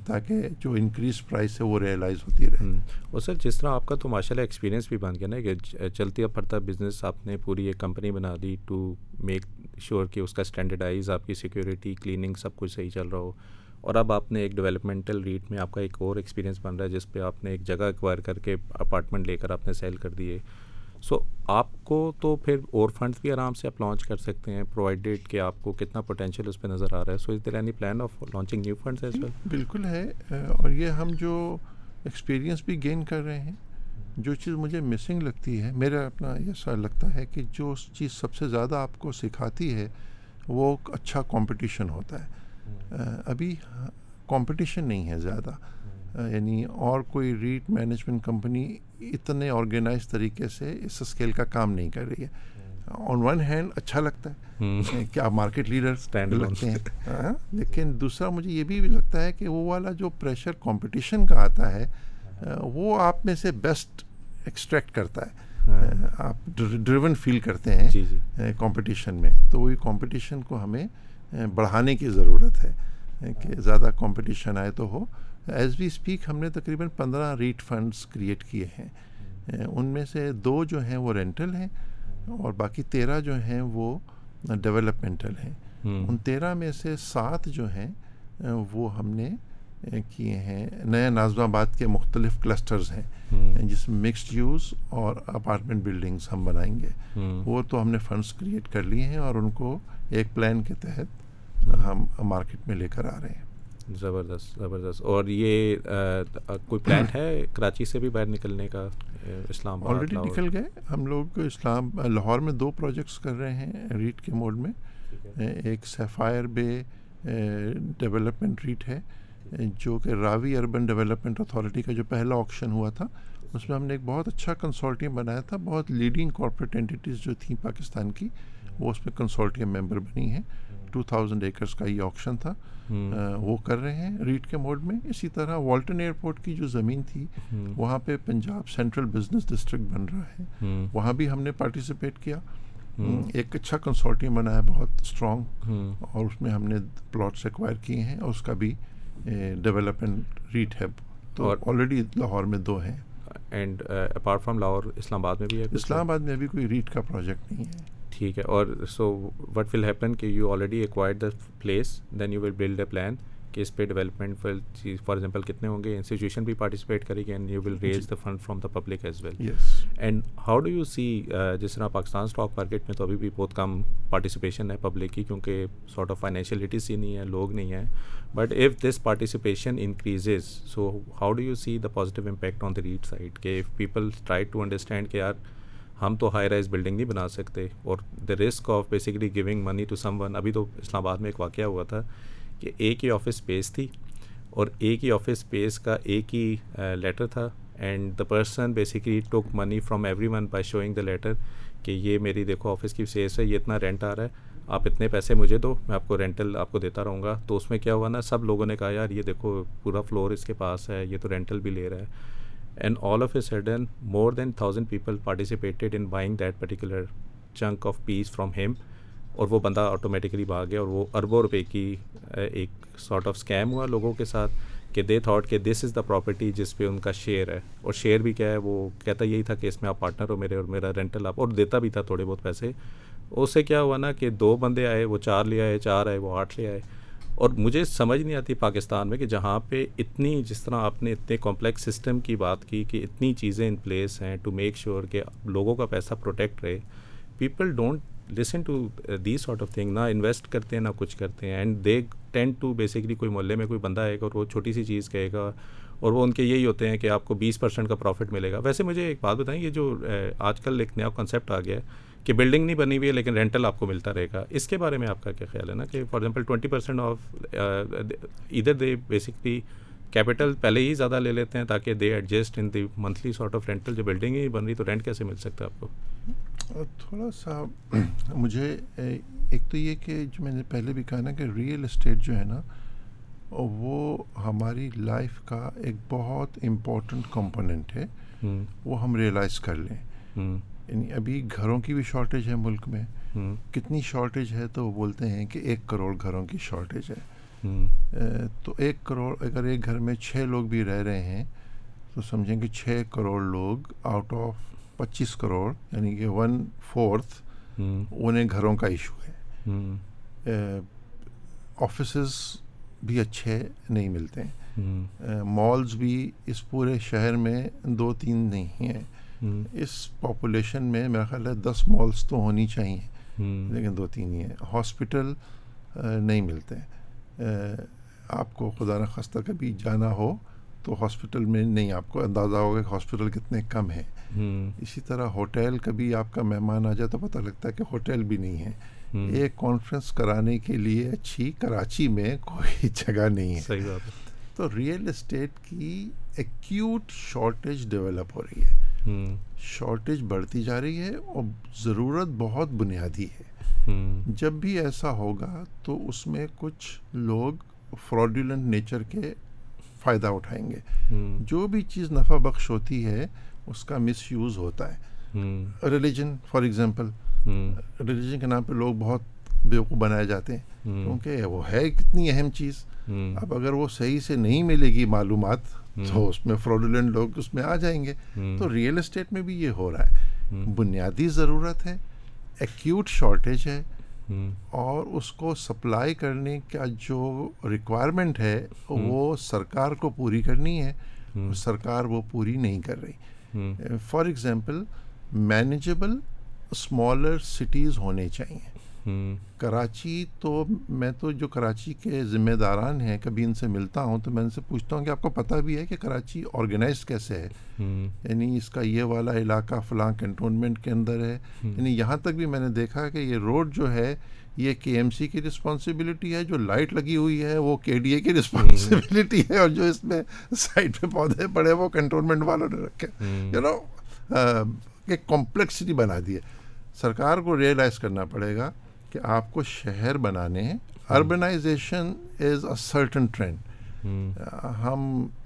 تاکہ جو انکریز پرائز ہے وہ ریئلائز ہوتی رہے اور سر جس طرح آپ کا تو ماشاء اللہ ایکسپیرینس بھی بن گیا نا کہ چلتی پھرتا بزنس آپ نے پوری ایک کمپنی بنا دی ٹو میک شیور کہ اس کا اسٹینڈرڈائز آپ کی سیکورٹی کلیننگ سب کچھ صحیح چل رہا ہو اور اب آپ نے ایک ڈیولپمنٹل ریٹ میں آپ کا ایک اور ایکسپیرینس بن رہا ہے جس پہ آپ نے ایک جگہ ایکوائر کر کے اپارٹمنٹ لے کر آپ نے سیل کر دیے سو آپ کو تو پھر اور فنڈس بھی آرام سے آپ لانچ کر سکتے ہیں پرووائڈیڈ کہ آپ کو کتنا پوٹینشیل اس پہ نظر آ رہا ہے so is there any plan of launching new funds as well بالکل ہے اور یہ ہم جو ایکسپیرینس بھی گین کر رہے ہیں جو چیز مجھے مسنگ لگتی ہے میرا اپنا یہ لگتا ہے کہ جو چیز سب سے زیادہ آپ کو سکھاتی ہے وہ اچھا کمپٹیشن ہوتا ہے ابھی کمپٹیشن نہیں ہے زیادہ یعنی اور کوئی ریٹ مینجمنٹ کمپنی اتنے آرگنائز طریقے سے اس اسکیل کا کام نہیں کر رہی ہے آن ون ہینڈ اچھا لگتا ہے کہ آپ مارکیٹ لیڈر لگتے ہیں لیکن دوسرا مجھے یہ بھی لگتا ہے کہ وہ والا جو پریشر کمپٹیشن کا آتا ہے وہ آپ میں سے بیسٹ ایکسٹریکٹ کرتا ہے ہاں۔ آپ ڈریون فیل کرتے ہیں جی، جی۔ کمپٹیشن میں تو وہی کمپٹیشن کو ہمیں بڑھانے کی ضرورت ہے کہ زیادہ کمپٹیشن آئے تو ہو ایز وی اسپیک ہم نے تقریباً پندرہ ریٹ فنڈس کریٹ کیے ہیں ان میں سے دو جو ہیں وہ رینٹل ہیں اور باقی تیرہ جو ہیں وہ ڈیولپمنٹل ہیں ان تیرہ میں سے سات جو ہیں وہ ہم نے کیے ہیں نئے نازم آباد کے مختلف کلسٹرز ہیں جس میں مکسڈ یوز اور اپارٹمنٹ بلڈنگز ہم بنائیں گے وہ تو ہم نے فنڈس کریٹ کر لیے ہیں اور ان کو ایک پلان کے تحت ہم مارکیٹ میں لے کر آ رہے ہیں زبردست زبردست اور یہ کوئی پلان ہے کراچی سے بھی باہر نکلنے کا اسلام آلریڈی نکل گئے ہم لوگ اسلام لاہور میں دو پروجیکٹس کر رہے ہیں ریٹ کے موڈ میں ایک سیفائر بے ڈیولپمنٹ ریٹ ہے جو کہ راوی اربن ڈیولپمنٹ اتھارٹی کا جو پہلا آکشن ہوا تھا اس میں ہم نے ایک بہت اچھا کنسولٹیم بنایا تھا بہت لیڈنگ کارپوریٹ اینٹیز جو تھیں پاکستان کی وہ اس میں کنسولٹیم ممبر بنی ہیں ٹو تھاؤزنڈ ایکرس کا یہ آپشن تھا وہ کر رہے ہیں ریٹ کے موڈ میں اسی طرح والٹن ایئرپورٹ کی جو زمین تھی وہاں پہ پنجاب سینٹرل بزنس ڈسٹرکٹ بن رہا ہے وہاں بھی ہم نے پارٹیسپیٹ کیا ایک اچھا کنسورٹیم بنا ہے بہت اسٹرانگ اور اس میں ہم نے پلاٹس ایکوائر کیے ہیں اور اس کا بھی ڈیولپمنٹ ریٹ ہے تو آلریڈی لاہور میں دو ہیں and apart from Lahore Islamabad میں بھی ہے اسلام آباد میں ابھی کوئی ریٹ کا پروجیکٹ نہیں ہے ٹھیک ہے اور سو وٹ ول ہیپن کہ you already acquire the place then you will build a plan کہ اس پہ ڈیولپمنٹ فار ایگزامپل کتنے ہوں گے انسٹیٹیوشن بھی پارٹیسپیٹ کرے گی and you will raise the fund from the public as well and how do you see جس طرح پاکستان اسٹاک مارکیٹ میں تو ابھی بھی بہت کم پارٹیسپیشن ہے پبلک کی کیونکہ سارٹ آف فائنینشیلٹیز ہی نہیں ہے لوگ نہیں ہیں but if this participation increases so how do you see the positive impact on the rate side کہ if people try to understand کہ آر ہم تو ہائی رائز بلڈنگ نہیں بنا سکتے اور the risk of basically going money to someone ابھی تو اسلام آباد میں ایک واقعہ ہوا تھا کہ ایک ہی آفس اسپیس تھی اور ایک ہی آفس اسپیس کا ایک ہی لیٹر تھا and the person basically took money from everyone by showing the letter کہ یہ میری دیکھو آفس کی سیس ہے یہ اتنا رینٹ آ رہا ہے آپ اتنے پیسے مجھے دو میں آپ کو رینٹل آپ کو دیتا رہوں گا تو اس میں کیا ہوا نا سب لوگوں نے کہا یار یہ دیکھو پورا فلور اس کے پاس ہے یہ تو رینٹل بھی لے رہا ہے and all of a sudden more than thousand people participated in buying that particular chunk of piece from him اور وہ بندہ آٹومیٹکلی بھاگ گیا اور وہ اربوں روپے کی ایک سارٹ آف اسکیم ہوا لوگوں کے ساتھ کہ دے تھاٹ کہ دس از دا پراپرٹی جس پہ ان کا شیئر ہے اور شیئر بھی کیا ہے وہ کہتا یہی تھا کہ اس میں آپ پارٹنر ہو میرے اور میرا رینٹل آپ اور دیتا بھی تھا تھوڑے بہت پیسے اس سے کیا ہوا نا کہ دو بندے آئے وہ چار لے آئے چار آئے وہ آٹھ لے آئے اور مجھے سمجھ نہیں آتی پاکستان میں کہ جہاں پہ اتنی جس طرح آپ نے اتنے کمپلیکس سسٹم کی بات کی کہ اتنی چیزیں ان پلیس ہیں ٹو میک شیور کہ لوگوں کا پیسہ پروٹیکٹ رہے people don't listen to the sort of thing نہ انویسٹ کرتے ہیں نہ کچھ کرتے ہیں and they tend to basically کوئی محلے میں کوئی بندہ آئے گا اور وہ چھوٹی سی چیز کہے گا اور وہ ان کے یہی ہوتے ہیں کہ آپ کو بیس پرسینٹ کا پروفٹ ملے گا ویسے مجھے ایک بات بتائیں یہ جو uh, آج کل ایک نیا کنسیپٹ آ گیا ہے کہ بلڈنگ نہیں بنی ہوئی ہے لیکن رینٹل آپ کو ملتا رہے گا اس کے بارے میں آپ کا کیا خیال ہے نا کہ for example twenty percent of ادھر دے بیسکلی کیپٹل پہلے ہی زیادہ لے لیتے ہیں تاکہ they adjust in the monthly sort of rental جو بلڈنگ ہی بن رہی تو رینٹ کیسے مل سکتا ہے آپ کو تھوڑا سا مجھے ایک تو یہ کہ جو میں نے پہلے بھی کہا نا کہ ریئل اسٹیٹ جو ہے نا وہ ہماری لائف کا ایک بہت امپورٹنٹ کمپوننٹ ہے وہ ہم ریئلائز کر لیں یعنی ابھی گھروں کی بھی شارٹیج ہے ملک میں کتنی شارٹیج ہے تو وہ بولتے ہیں کہ ایک کروڑ گھروں کی شارٹیج ہے تو ایک کروڑ اگر ایک گھر میں چھ لوگ بھی رہ رہے ہیں تو سمجھیں کہ چھ کروڑ لوگ آؤٹ آف پچیس کروڑ یعنی کہ ون فورتھ انہیں گھروں کا ایشو ہے آفسز بھی اچھے نہیں ملتے ہیں مالز بھی اس پورے شہر میں دو تین نہیں ہیں اس پاپولیشن میں میرا خیال ہے دس مالس تو ہونی چاہیے لیکن دو تین ہی ہیں ہاسپٹل نہیں ملتے آپ کو خدا نخواستہ کبھی جانا ہو تو ہاسپٹل میں نہیں آپ کو اندازہ ہوگا کہ ہاسپٹل کتنے کم ہیں اسی طرح ہوٹل کبھی آپ کا مہمان آ جائے تو پتہ لگتا ہے کہ ہوٹل بھی نہیں ہے ایک کانفرنس کرانے کے لیے اچھی کراچی میں کوئی جگہ نہیں ہے تو ریئل اسٹیٹ کی ایکوٹ شارٹیج ڈیولپ ہو رہی ہے شارٹیج بڑھتی جا رہی ہے اور ضرورت بہت بنیادی ہے جب بھی ایسا ہوگا تو اس میں کچھ لوگ فراڈولنٹ نیچر کے فائدہ اٹھائیں گے جو بھی چیز نفع بخش ہوتی ہے اس کا مس یوز ہوتا ہے ریلیجن فار ایگزامپل ریلیجن کے نام پہ لوگ بہت بیوقو بنائے جاتے ہیں کیونکہ وہ ہے کتنی اہم چیز اب اگر وہ صحیح سے نہیں ملے گی معلومات تو اس میں فروڈنٹ لوگ اس میں آ جائیں گے تو ریئل اسٹیٹ میں بھی یہ ہو رہا ہے بنیادی ضرورت ہے ایکوٹ شارٹیج ہے اور اس کو سپلائی کرنے کا جو ریکوائرمنٹ ہے وہ سرکار کو پوری کرنی ہے سرکار وہ پوری نہیں کر رہی for example manageable smaller cities ہونے چاہئیں کراچی تو میں تو جو کراچی کے ذمہ داران ہیں کبھی ان سے ملتا ہوں تو میں ان سے پوچھتا ہوں کہ آپ کو پتہ بھی ہے کہ کراچی آرگنائز کیسے ہے یعنی اس کا یہ والا علاقہ فلاں کنٹونمنٹ کے اندر ہے یعنی یہاں تک بھی میں نے دیکھا کہ یہ روڈ جو ہے یہ کے ایم سی کی رسپانسبلٹی ہے جو لائٹ لگی ہوئی ہے وہ کے ڈی اے کی رسپانسبلٹی ہے اور جو اس میں سائڈ پہ پودے پڑے وہ کنٹونمنٹ والوں نے رکھے یو نو کمپلیکسٹی بنا دی ہے سرکار کو ریئلائز کرنا پڑے گا کہ آپ کو شہر بنانے ہیں urbanisation is a certain trend ہم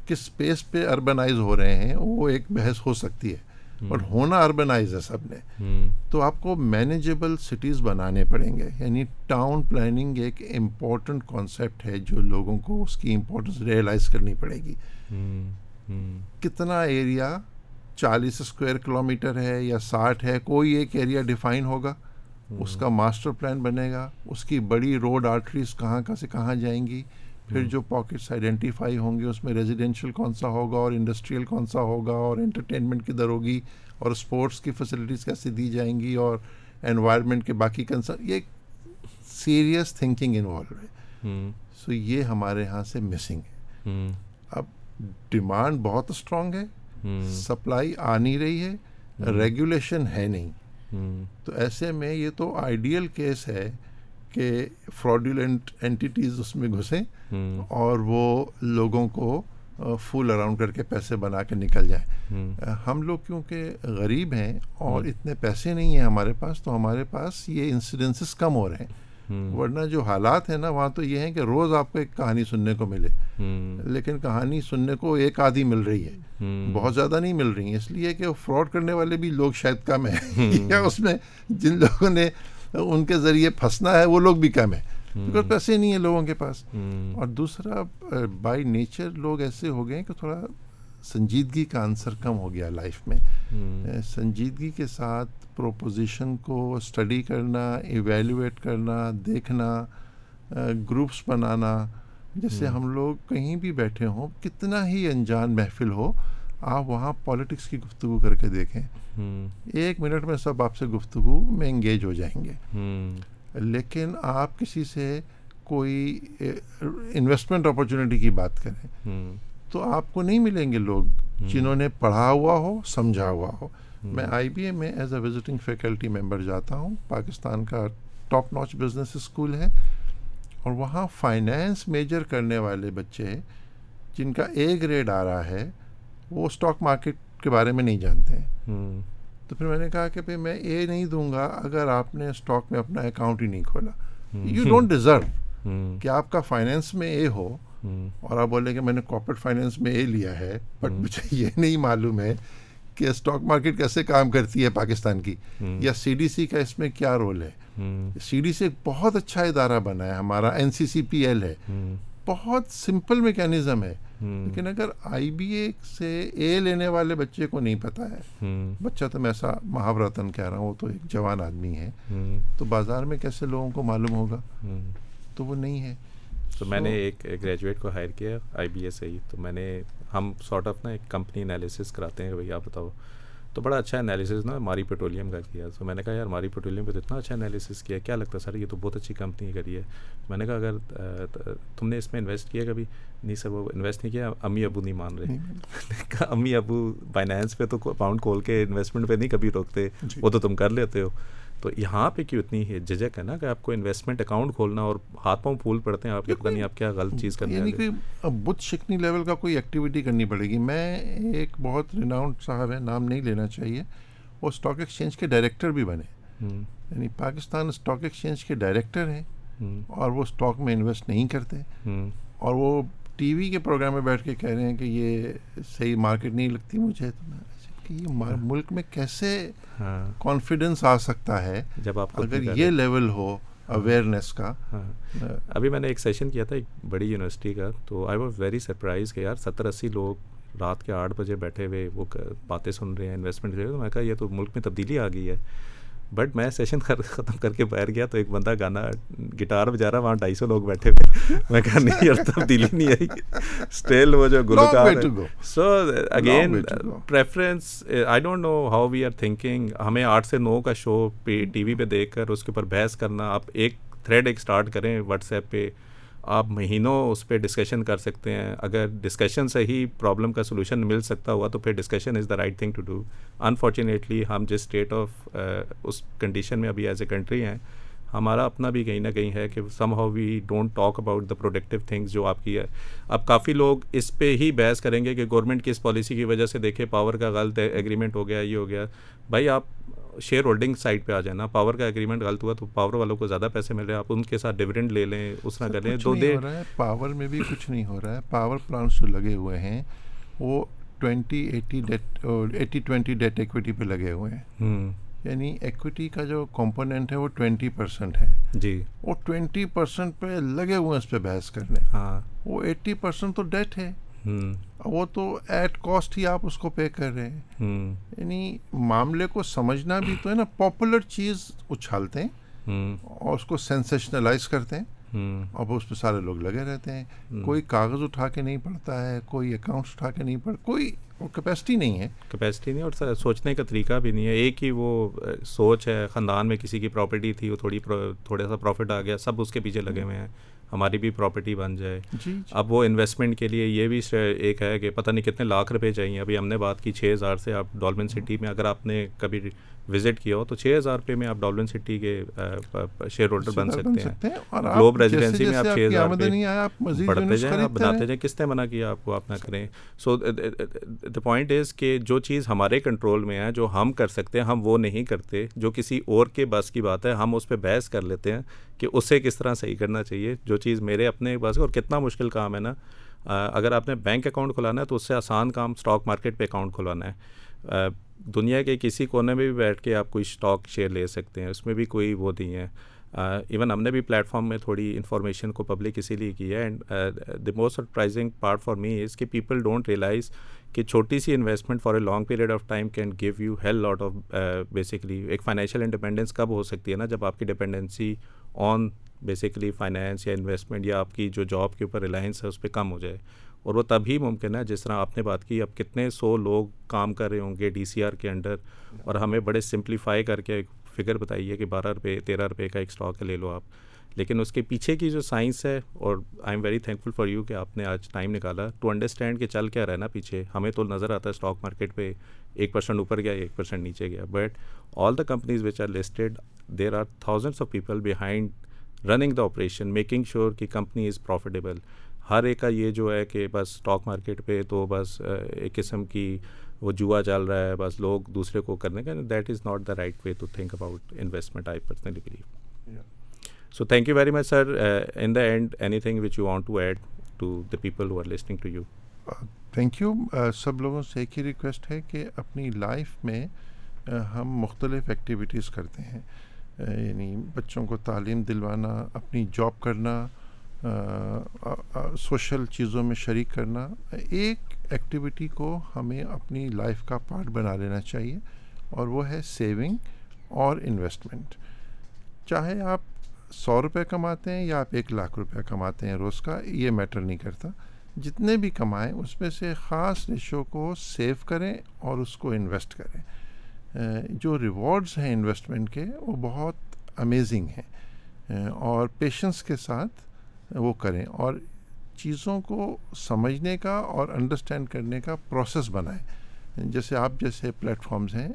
کس اسپیس پہ اربنائز ہو رہے ہیں وہ ایک بحث ہو سکتی ہے اور ہونا اربنائز ہے سب نے تو آپ کو مینیجیبل سٹیز بنانے پڑیں گے یعنی ٹاؤن پلاننگ ایک امپورٹنٹ کانسیپٹ ہے جو لوگوں کو اس کی امپورٹنس ریئلائز کرنی پڑے گی کتنا ایریا چالیس اسکوائر کلو میٹر ہے یا ساٹھ ہے کوئی ایک ایریا ڈیفائن ہوگا اس کا ماسٹر پلان بنے گا اس کی بڑی روڈ آرٹریز کہاں کہاں سے کہاں جائیں گی پھر جو پاکٹس آئیڈینٹیفائی ہوں گے اس میں ریزیڈینشیل کون سا ہوگا اور انڈسٹریل کون سا ہوگا اور انٹرٹینمنٹ کدھر ہوگی اور اسپورٹس کی فیسلٹیز کیسے دی جائیں گی اور انوائرمنٹ کے باقی کنسر یہ سیریس تھنکنگ انوالو ہے سو یہ ہمارے یہاں سے مسنگ ہے اب ڈیمانڈ بہت اسٹرانگ ہے سپلائی آ نہیں رہی ہے ریگولیشن ہے نہیں تو ایسے میں یہ تو آئیڈیل کیس ہے کہ فراڈیولنٹ اینٹیز اس میں گھسیں اور وہ لوگوں کو فل اراؤنڈ کر کے پیسے بنا کے نکل جائیں ہم لوگ کیونکہ غریب ہیں اور اتنے پیسے نہیں ہیں ہمارے پاس تو ہمارے پاس یہ انسیڈنسز کم ہو رہے ہیں ورنہ جو حالات ہیں نا وہاں تو یہ ہیں کہ روز آپ کو ایک کہانی سننے کو ملے لیکن کہانی سننے کو ایک آدھی مل رہی ہے بہت زیادہ نہیں مل رہی ہیں اس لیے کہ فراڈ کرنے والے بھی لوگ شاید کم ہیں یا اس میں جن لوگوں نے ان کے ذریعے پھنسنا ہے وہ لوگ بھی کم ہیں ہے پیسے نہیں ہیں لوگوں کے پاس اور دوسرا بائی نیچر لوگ ایسے ہو گئے ہیں کہ تھوڑا سنجیدگی کا آنسر کم ہو گیا لائف میں سنجیدگی کے ساتھ پروپوزیشن کو اسٹڈی کرنا ایویلویٹ کرنا دیکھنا گروپس بنانا جیسے ہم لوگ کہیں بھی بیٹھے ہوں کتنا ہی انجان محفل ہو آپ وہاں پالیٹکس کی گفتگو کر کے دیکھیں ایک منٹ میں سب آپ سے گفتگو میں انگیج ہو جائیں گے لیکن آپ کسی سے کوئی انویسٹمنٹ اپورچونیٹی کی بات کریں تو آپ کو نہیں ملیں گے لوگ جنہوں نے پڑھا ہوا ہو سمجھا ہوا ہو میں آئی بی اے میں as a visiting faculty member جاتا ہوں پاکستان کا ٹاپ نوچ بزنس اسکول ہے اور وہاں فائنینس میجر کرنے والے بچے جن کا اے گریڈ آ رہا ہے وہ اسٹاک مارکیٹ کے بارے میں نہیں جانتے ہیں تو پھر میں نے کہا کہ بھائی میں اے نہیں دوں گا اگر آپ نے اسٹاک میں اپنا اکاؤنٹ ہی نہیں کھولا یو ڈونٹ ڈیزرو کہ آپ کا فائنینس میں اے ہو اور آپ بولیں کہ میں نے کارپوریٹ فائنینس میں اے لیا ہے بٹ مجھے یہ نہیں معلوم ہے کہ اسٹاک مارکیٹ کیسے کام کرتی ہے پاکستان کی یا سی ڈی سی کا اس میں کیا رول ہے سی ڈی سی ایک بہت اچھا ادارہ بنا ہے ہمارا این سی سی پی ایل ہے بہت سمپل میکینزم ہے لیکن اگر آئی بی اے سے اے لینے والے بچے کو نہیں پتا ہے بچہ تو میں ایسا مہاورتن کہہ رہا ہوں وہ تو ایک جوان آدمی ہے تو بازار میں کیسے لوگوں کو معلوم ہوگا تو وہ نہیں ہے تو میں نے ایک گریجویٹ کو ہائر کیا آئی بی ایس سے ہی تو میں نے ہم سارٹ آف نا ایک کمپنی انالیسس کراتے ہیں بھائی آپ بتاؤ تو بڑا اچھا انالیسس نا ماری پیٹرولیم کا کیا تو میں نے کہا یار ماری پیٹرولیم پہ تو اتنا اچھا انالیسز کیا کیا لگتا ہے سر یہ تو بہت اچھی کمپنی کری ہے میں نے کہا اگر تم نے اس میں انویسٹ کیا کبھی نہیں سر وہ انویسٹ نہیں کیا امی ابو نہیں مان رہے کہا امی ابو فائنینس پہ تو اکاؤنٹ کھول کے انویسٹمنٹ پہ نہیں کبھی روکتے جی۔ وہ تو تم کر لیتے ہو تو یہاں پہ کیوں اتنی ہے نا کہ آپ کو انویسٹمنٹ اکاؤنٹ کھولنا اور ہاتھ پاؤں پھول پڑتے ہیں آپ کو نہیں آپ کیا غلط چیز کرنی یعنی بت شکنی لیول کا کوئی ایکٹیویٹی کرنی پڑے گی میں ایک بہت ریناؤنڈ صاحب ہیں نام نہیں لینا چاہیے وہ اسٹاک ایکسچینج کے ڈائریکٹر بھی بنے یعنی پاکستان اسٹاک ایکسچینج کے ڈائریکٹر ہیں اور وہ اسٹاک میں انویسٹ نہیں کرتے اور وہ ٹی وی کے پروگرام میں بیٹھ کے کہہ رہے ہیں کہ یہ صحیح مارکیٹ نہیں لگتی مجھے کہ یہ ہاں۔ ملک میں کیسے کانفیڈینس ہاں۔ آ سکتا ہے جب آپ اگر یہ لیول ہو اویئرنیس ہاں۔ کا ابھی میں نے ایک سیشن کیا تھا ایک بڑی یونیورسٹی کا تو آئی واز ویری سرپرائز کہ یار ستر اسی لوگ رات کے آٹھ بجے بیٹھے ہوئے وہ باتیں سن رہے ہیں انویسٹمنٹ تو میں کہا یہ تو ملک میں تبدیلی آ گئی ہے بٹ میں سیشن ختم کر کے باہر گیا تو ایک بندہ گانا گٹار بجا رہا وہاں ڈھائی سو لوگ بیٹھے ہوئے میں کہا نہیں نہیں یار تبدیلی آئی وہ جو گلوکار so again I don't know how we are thinking ہمیں آٹھ سے نو کا شو پہ ٹی وی پہ دیکھ کر اس کے اوپر بحث کرنا آپ ایک تھریڈ ایک اسٹارٹ کریں واٹس ایپ پہ آپ مہینوں اس پہ ڈسکشن کر سکتے ہیں اگر ڈسکشن سے ہی پرابلم کا سولوشن مل سکتا ہوا تو پھر discussion is the right thing to do unfortunately ہم جس اسٹیٹ آف uh, اس کنڈیشن میں ابھی ایز اے کنٹری ہیں ہمارا اپنا بھی کہیں نہ کہیں ہے کہ somehow we don't talk about the productive things جو آپ کی ہے اب کافی لوگ اس پہ ہی بحث کریں گے کہ گورنمنٹ کی اس پالیسی کی وجہ سے دیکھے پاور کا غلط ہے ایگریمنٹ ہو گیا یہ ہو گیا بھائی آپ شیئر ہولڈنگ سائڈ پہ آ جائیں نا پاور کا اگریمنٹ غلط ہوا تو پاور والوں کو زیادہ پیسے مل رہے ہیں آپ ان کے ساتھ ڈویڈنڈ لیں اس طرح کر لیں دے پاور میں بھی کچھ نہیں ہو رہا ہے پاور پلانٹس جو لگے ہوئے ہیں وہ twenty eighty debt eighty twenty debt equity پہ لگے ہوئے ہیں یعنی ایکوٹی کا جو کمپوننٹ ہے وہ ٹوینٹی پرسینٹ ہے جی وہ ٹوینٹی پرسینٹ پہ لگے ہوئے ہیں اس پہ بحث کرنے ہاں وہ ایٹی پرسینٹ تو ڈیٹ ہے وہ تو ایٹ کاسٹ ہی آپ اس کو پے کر رہے ہیں یعنی معاملے کو سمجھنا بھی تو ہے نا پاپولر چیز اچھالتے ہیں اور اس کو سینسیشنلائز کرتے ہیں اور اس پہ سارے لوگ لگے رہتے ہیں کوئی کاغذ اٹھا کے نہیں پڑھتا ہے کوئی اکاؤنٹس اٹھا کے نہیں پڑھتا کوئی کیپیسٹی نہیں ہے کیپیسٹی نہیں اور سوچنے کا طریقہ بھی نہیں ہے ایک ہی وہ سوچ ہے خاندان میں کسی کی پراپرٹی تھی وہ تھوڑی تھوڑا سا پروفٹ آ گیا سب اس کے پیچھے لگے ہوئے ہیں ہماری بھی پراپرٹی بن جائے جی، جی۔ اب وہ انویسٹمنٹ کے لیے یہ بھی ایک ہے کہ پتہ نہیں کتنے لاکھ روپے چاہیے ابھی ہم نے بات کی چھ ہزار سے آپ سٹی میں اگر آپ نے کبھی وزٹ کیا ہو تو چھ ہزار روپے میں آپ سٹی کے شیئر ہولڈر بن سکتے ہیں گلوب میں آپ آپ چھ ہزار بڑھتے جائیں جائیں بناتے کس نے منع کیا آپ کو آپ نہ کریں سو دا پوائنٹ از کہ جو چیز ہمارے کنٹرول میں ہے جو ہم کر سکتے ہیں ہم وہ نہیں کرتے جو کسی اور کے بس کی بات ہے ہم اس پہ بحث کر لیتے ہیں کہ اسے کس طرح صحیح کرنا چاہیے جو چیز میرے اپنے پاس اور کتنا مشکل کام ہے نا اگر آپ نے بینک اکاؤنٹ کھلانا ہے تو اس سے آسان کام اسٹاک مارکیٹ پہ اکاؤنٹ کھلانا ہے دنیا کے کسی کونے میں بھی بیٹھ کے آپ کوئی اسٹاک شیئر لے سکتے ہیں اس میں بھی کوئی وہ نہیں ہے ایون ہم نے بھی پلیٹ فارم میں تھوڑی انفارمیشن کو پبلک اسی لیے کی ہے and the most surprising part for me is کہ پیپل ڈونٹ ریئلائز کہ چھوٹی سی investment for a long period of time can give you hell lot of basically ایک فائنینشیل انڈیپینڈنس کب ہو سکتی ہے نا جب آپ کی ڈپینڈنسی آن بیسکلی فائنینس یا انویسٹمنٹ یا آپ کی جو جاب کے اوپر ریلائنس ہے اس پہ کم ہو جائے اور وہ تبھی ممکن ہے جس طرح آپ نے بات کی اب کتنے سو لوگ کام کر رہے ہوں گے ڈی سی آر کے انڈر اور ہمیں بڑے سمپلیفائی کر کے ایک فگر بتائیے کہ بارہ روپئے تیرہ روپئے کا ایک اسٹاک لے لو آپ لیکن اس کے پیچھے کی جو سائنس ہے اور I'm very thankful for you کہ آپ نے آج ٹائم نکالا ٹو انڈرسٹینڈ کہ چل کیا رہنا پیچھے ہمیں تو نظر آتا ہے اسٹاک مارکیٹ پہ ایک پرسنٹ اوپر گیا ایک پرسینٹ نیچے گیا but all the companies which are listed there are thousands of people behind running the operation making sure کہ کمپنی از پروفیٹیبل ہر ایک کا یہ جو ہے کہ بس اسٹاک مارکیٹ پہ تو بس ایک قسم کی وہ جوا چل رہا ہے بس لوگ دوسرے کو کرنے کا that is not the right way to think about investment I personally believe so thank you very much sir in the end anything which you want to add to the people who are listening to you thank you uh, سب لوگوں سے ایک ہی request ہے کہ اپنی life میں uh, ہم مختلف ایکٹیویٹیز کرتے ہیں uh, یعنی بچوں کو تعلیم دلوانا اپنی جاب کرنا سوشل چیزوں میں شریک کرنا ایک ایکٹیویٹی کو ہمیں اپنی لائف کا پارٹ بنا لینا چاہیے اور وہ ہے سیونگ اور انویسٹمنٹ چاہے آپ سو روپے کماتے ہیں یا آپ ایک لاکھ روپے کماتے ہیں روز کا یہ میٹر نہیں کرتا جتنے بھی کمائیں اس میں سے خاص ریشو کو سیو کریں اور اس کو انویسٹ کریں جو ریوارڈز ہیں انویسٹمنٹ کے وہ بہت امیزنگ ہیں اور پیشنس کے ساتھ وہ کریں اور چیزوں کو سمجھنے کا اور انڈرسٹینڈ کرنے کا پروسیس بنائیں جیسے آپ جیسے پلیٹ فارمز ہیں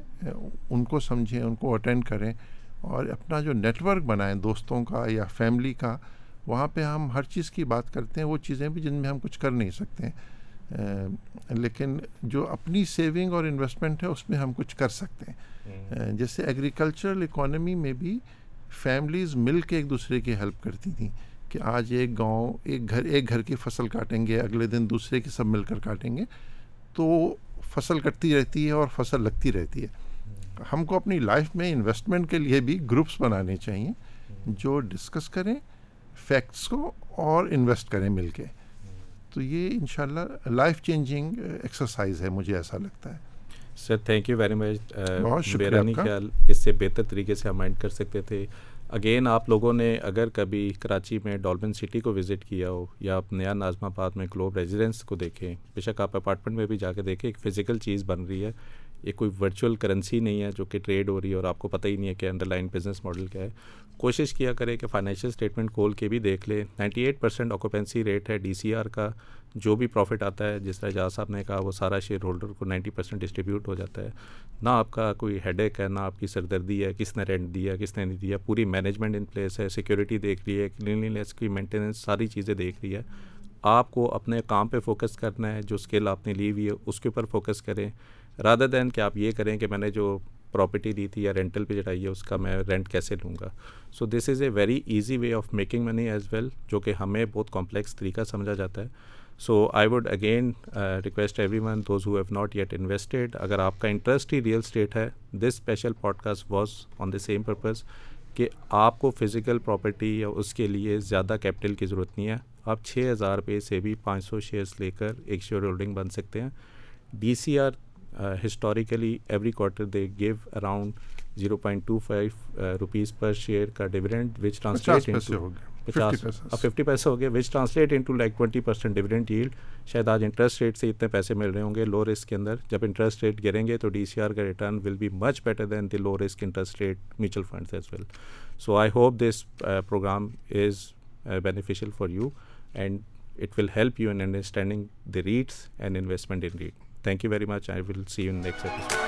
ان کو سمجھیں ان کو اٹینڈ کریں اور اپنا جو نیٹ ورک بنائیں دوستوں کا یا فیملی کا وہاں پہ ہم ہر چیز کی بات کرتے ہیں وہ چیزیں بھی جن میں ہم کچھ کر نہیں سکتے لیکن جو اپنی سیونگ اور انویسٹمنٹ ہے اس میں ہم کچھ کر سکتے ہیں جیسے ایگریکلچرل اکانومی میں بھی فیملیز مل کے ایک دوسرے کی ہیلپ کرتی تھیں کہ آج ایک گاؤں ایک گھر ایک گھر کی فصل کاٹیں گے اگلے دن دوسرے کی سب مل کر کاٹیں گے تو فصل کٹتی رہتی ہے اور فصل لگتی رہتی ہے ہم کو اپنی لائف میں انویسٹمنٹ کے لیے بھی گروپس بنانے چاہیے جو ڈسکس کریں فیکٹس کو اور انویسٹ کریں مل کے تو یہ ان شاء اللہ لائف چینجنگ ایکسرسائز ہے مجھے ایسا لگتا ہے sir thank you very much شکریہ خیال اس سے بہتر طریقے سے کر سکتے تھے اگین آپ لوگوں نے اگر کبھی کراچی میں ڈالبن سٹی کو وزٹ کیا ہو یا آپ نیا نازم آباد میں گلوب ریزیڈنس کو دیکھیں بے شک آپ اپارٹمنٹ میں بھی جا کے دیکھیں ایک فزیکل چیز بن رہی ہے یہ کوئی ورچوئل کرنسی نہیں ہے جو کہ ٹریڈ ہو رہی ہے اور آپ کو پتہ ہی نہیں ہے کہ انڈر لائن بزنس ماڈل کیا ہے کوشش کیا کرے کہ فائنینشیل اسٹیٹمنٹ کھول کے بھی دیکھ لیں ninety eight percent occupancy rate ہے ڈی سی آر کا جو بھی پروفٹ آتا ہے جس طرح جہاز صاحب نے کہا وہ سارا شیئر ہولڈر کو نائنٹی پرسینٹ ڈسٹریبیوٹ ہو جاتا ہے نہ آپ کا کوئی ہیڈ ایک ہے نہ آپ کی سردردی ہے کس نے رینٹ دیا کس نے نہیں دیا پوری مینجمنٹ ان پلیس ہے سیکیورٹی دیکھ رہی ہے کلینلینیس کی مینٹیننس ساری چیزیں دیکھ رہی ہے آپ کو اپنے کام پہ فوکس کرنا ہے جو اسکل آپ نے لی ہوئی ہے اس کے اوپر فوکس کریں رادر دین کہ آپ یہ کریں کہ میں نے جو پراپرٹی دی تھی یا رینٹل پہ چڑھائی ہے اس کا میں رینٹ کیسے لوں گا so this is a very easy way of making money as well جو کہ ہمیں بہت کمپلیکس طریقہ سمجھا جاتا ہے so I would again request everyone those who have not yet invested اگر آپ کا انٹرسٹ ہی ریئل اسٹیٹ ہے this special podcast was on the same purpose کہ آپ کو فزیکل پراپرٹی یا اس کے لیے زیادہ کیپٹل کی ضرورت نہیں ہے آپ چھ ہزار روپے سے بھی پانچ سو شیئرس لے کر ایک شیئر ہولڈنگ بن سکتے ہیں D C R historically every quarter they gave around zero point two five rupees per share کا ڈویڈنٹ ففٹی پیسے ہو گئے which translate into like twenty percent شاید آج انٹرسٹ ریٹ سے اتنے پیسے مل رہے ہوں گے لو رسک کے اندر جب انٹرسٹ ریٹ گریں گے تو ڈی سی آر کا return will be much better than the low risk interest rate mutual funds as well so I hope this program is beneficial for you and it will help you in understanding the rates and investment in rate Thank you very much. I will see you in the next episode.